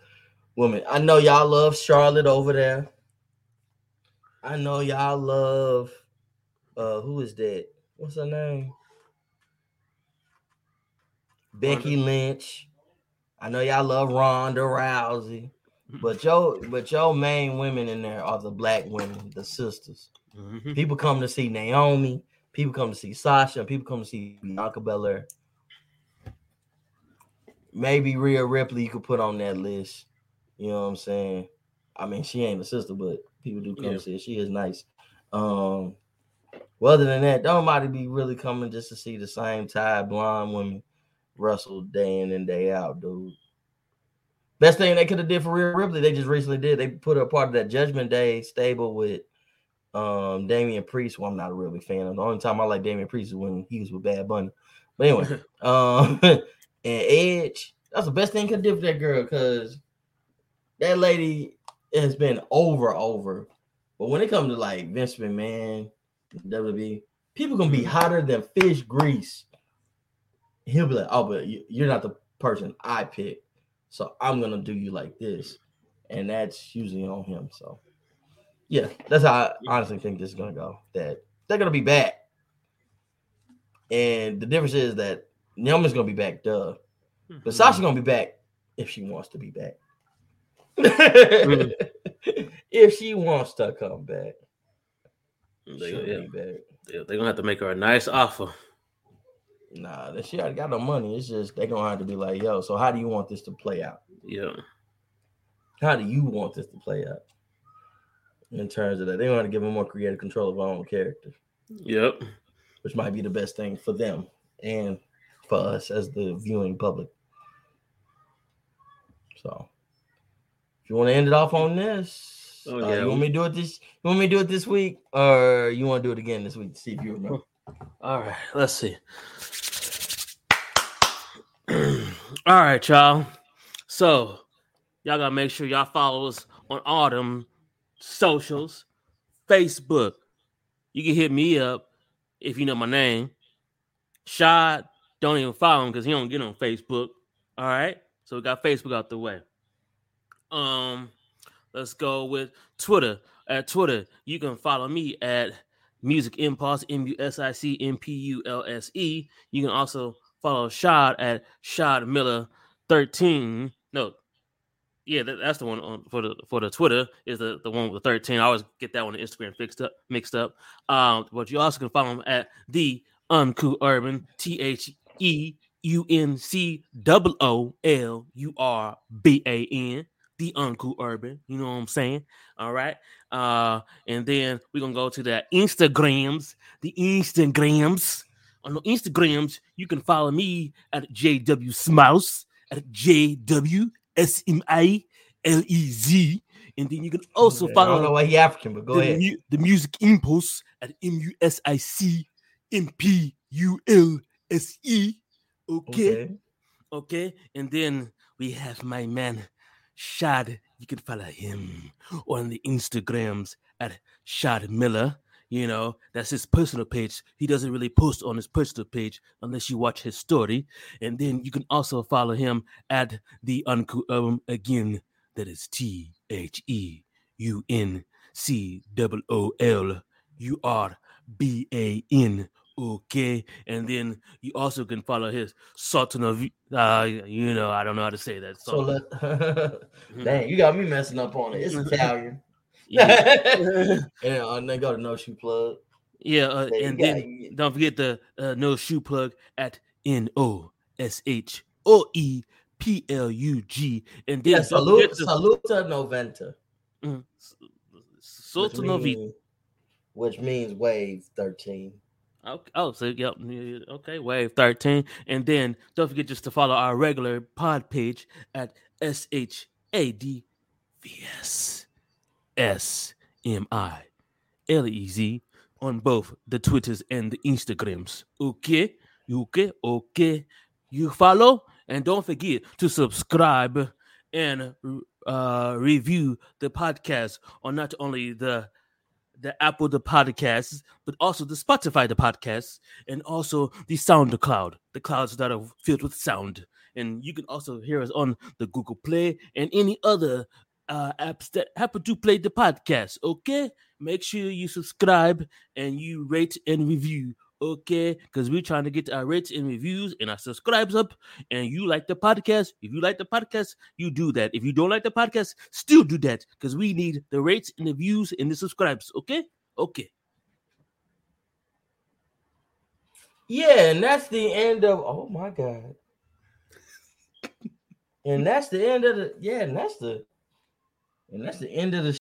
woman. I know y'all love Charlotte over there. I know y'all love uh who is that? What's her name? Becky Lynch. I know y'all love Ronda Rousey. But your but your main women in there are the black women, the sisters. Mhm. People come to see Naomi. People come to see Sasha. People come to see Bianca Belair. Maybe Rhea Ripley you could put on that list. You know what I'm saying? I mean, she ain't a sister, but people do come Yeah. her. She is nice. Um, well, other than that, don't nobody be really coming just to see the same Thai blonde women wrestle day in and day out, dude. Best thing they could have did for Rhea Ripley, they just recently did. They put her part of that Judgment Day stable with um Damian Priest, Well, I'm not a really big fan of. The only time I like Damian Priest is when he was with Bad Bunny. But anyway, um and Edge, that's the best thing could do for that girl because that lady has been over over. But when it comes to like Vince McMahon, WWE, people gonna be mm. hotter than fish grease. He'll be like, "Oh, but you- you're not the person I picked, so I'm gonna do you like this," and that's usually on him. So, yeah, that's how I honestly think this is gonna go. That they're gonna be back, and the difference is that Naomi's gonna be back, duh. But mm-hmm. Sasha's gonna be back if she wants to be back. Mm-hmm. if she wants to come back, They, she'll yeah, be back. they're gonna have to make her a nice offer. Nah, that she already got no money. It's just they're gonna have to be like, yo, so how do you want this to play out? Yeah. How do you want this to play out? In terms of that, they want to give them more creative control of our own character, Yep. which might be the best thing for them and for us as the viewing public. So, if you want to end it off on this, Oh, uh, you want me to do it this? You want me to do it this week, or you want to do it again this week to see if you remember? All right, let's see. all right, y'all. So y'all gotta make sure y'all follow us on all them socials. Facebook. You can hit me up if you know my name. Shad, don't even follow him because he don't get on Facebook. All right. So we got Facebook out the way. Um, let's go with Twitter. At Twitter, you can follow me at Music Impulse, M U S I C M P U L S E. You can also follow Shad at Shad Miller 13. No, yeah, that, that's the one on for the for the Twitter is the, the one with the 13. I always get that one on Instagram fixed up, mixed up. Um, but you also can follow him at the Uncool Urban, T H E U N C O O L U R B A N, the Uncool Urban. You know what I'm saying? All right. Uh, and then we're gonna go to the Instagrams, the Instagrams. On the Instagrams, you can follow me at JW Smilez at JW S M I L E Z. And then you can also I don't know follow why he African, but go the, ahead. mu- the Music Impulse at M U S I C M P U L S E. Okay. Okay. Okay. And then we have my man, Shad. You can follow him on the Instagrams at Shad Miller. You know, that's his personal page. He doesn't really post on his personal page unless you watch his story. And then you can also follow him at the Uncool um, again. That is T H E U N C O O L U R B A N. Okay, and then you also can follow his Sultan of uh, you know, I don't know how to say that. So let dang, you got me messing up on it. It's Italian. yeah, and uh, they got a no shoe plug. yeah uh, and then don't forget the uh, no shoe plug at N O S H O E P L U G, and then Yeah, salute, the saluta noventa. Mm, s- Which, Sultan of which means wave 13. Okay. Oh, so yep. Okay. Wave 13. And then don't forget just to follow our regular pod page at S H A D V S S M I L E Z on both the Twitters and the Instagrams. Okay. Okay. Okay. You follow and don't forget to subscribe and uh, review the podcast on not only the the Apple the podcasts, but also the Spotify the podcasts, and also the SoundCloud, the clouds that are filled with sound. And you can also hear us on the Google Play and any other uh, apps that happen to play the podcast. Okay, make sure you subscribe and you rate and review. Okay, because we're trying to get our rates and reviews and our subscribes up. And you like the podcast? If you like the podcast, you do that. If you don't like the podcast, still do that because we need the rates and the views and the subscribes. Okay, okay. Yeah, and that's the end of. Oh my God. And that's the end of the. Yeah, and that's the. And that's the end of the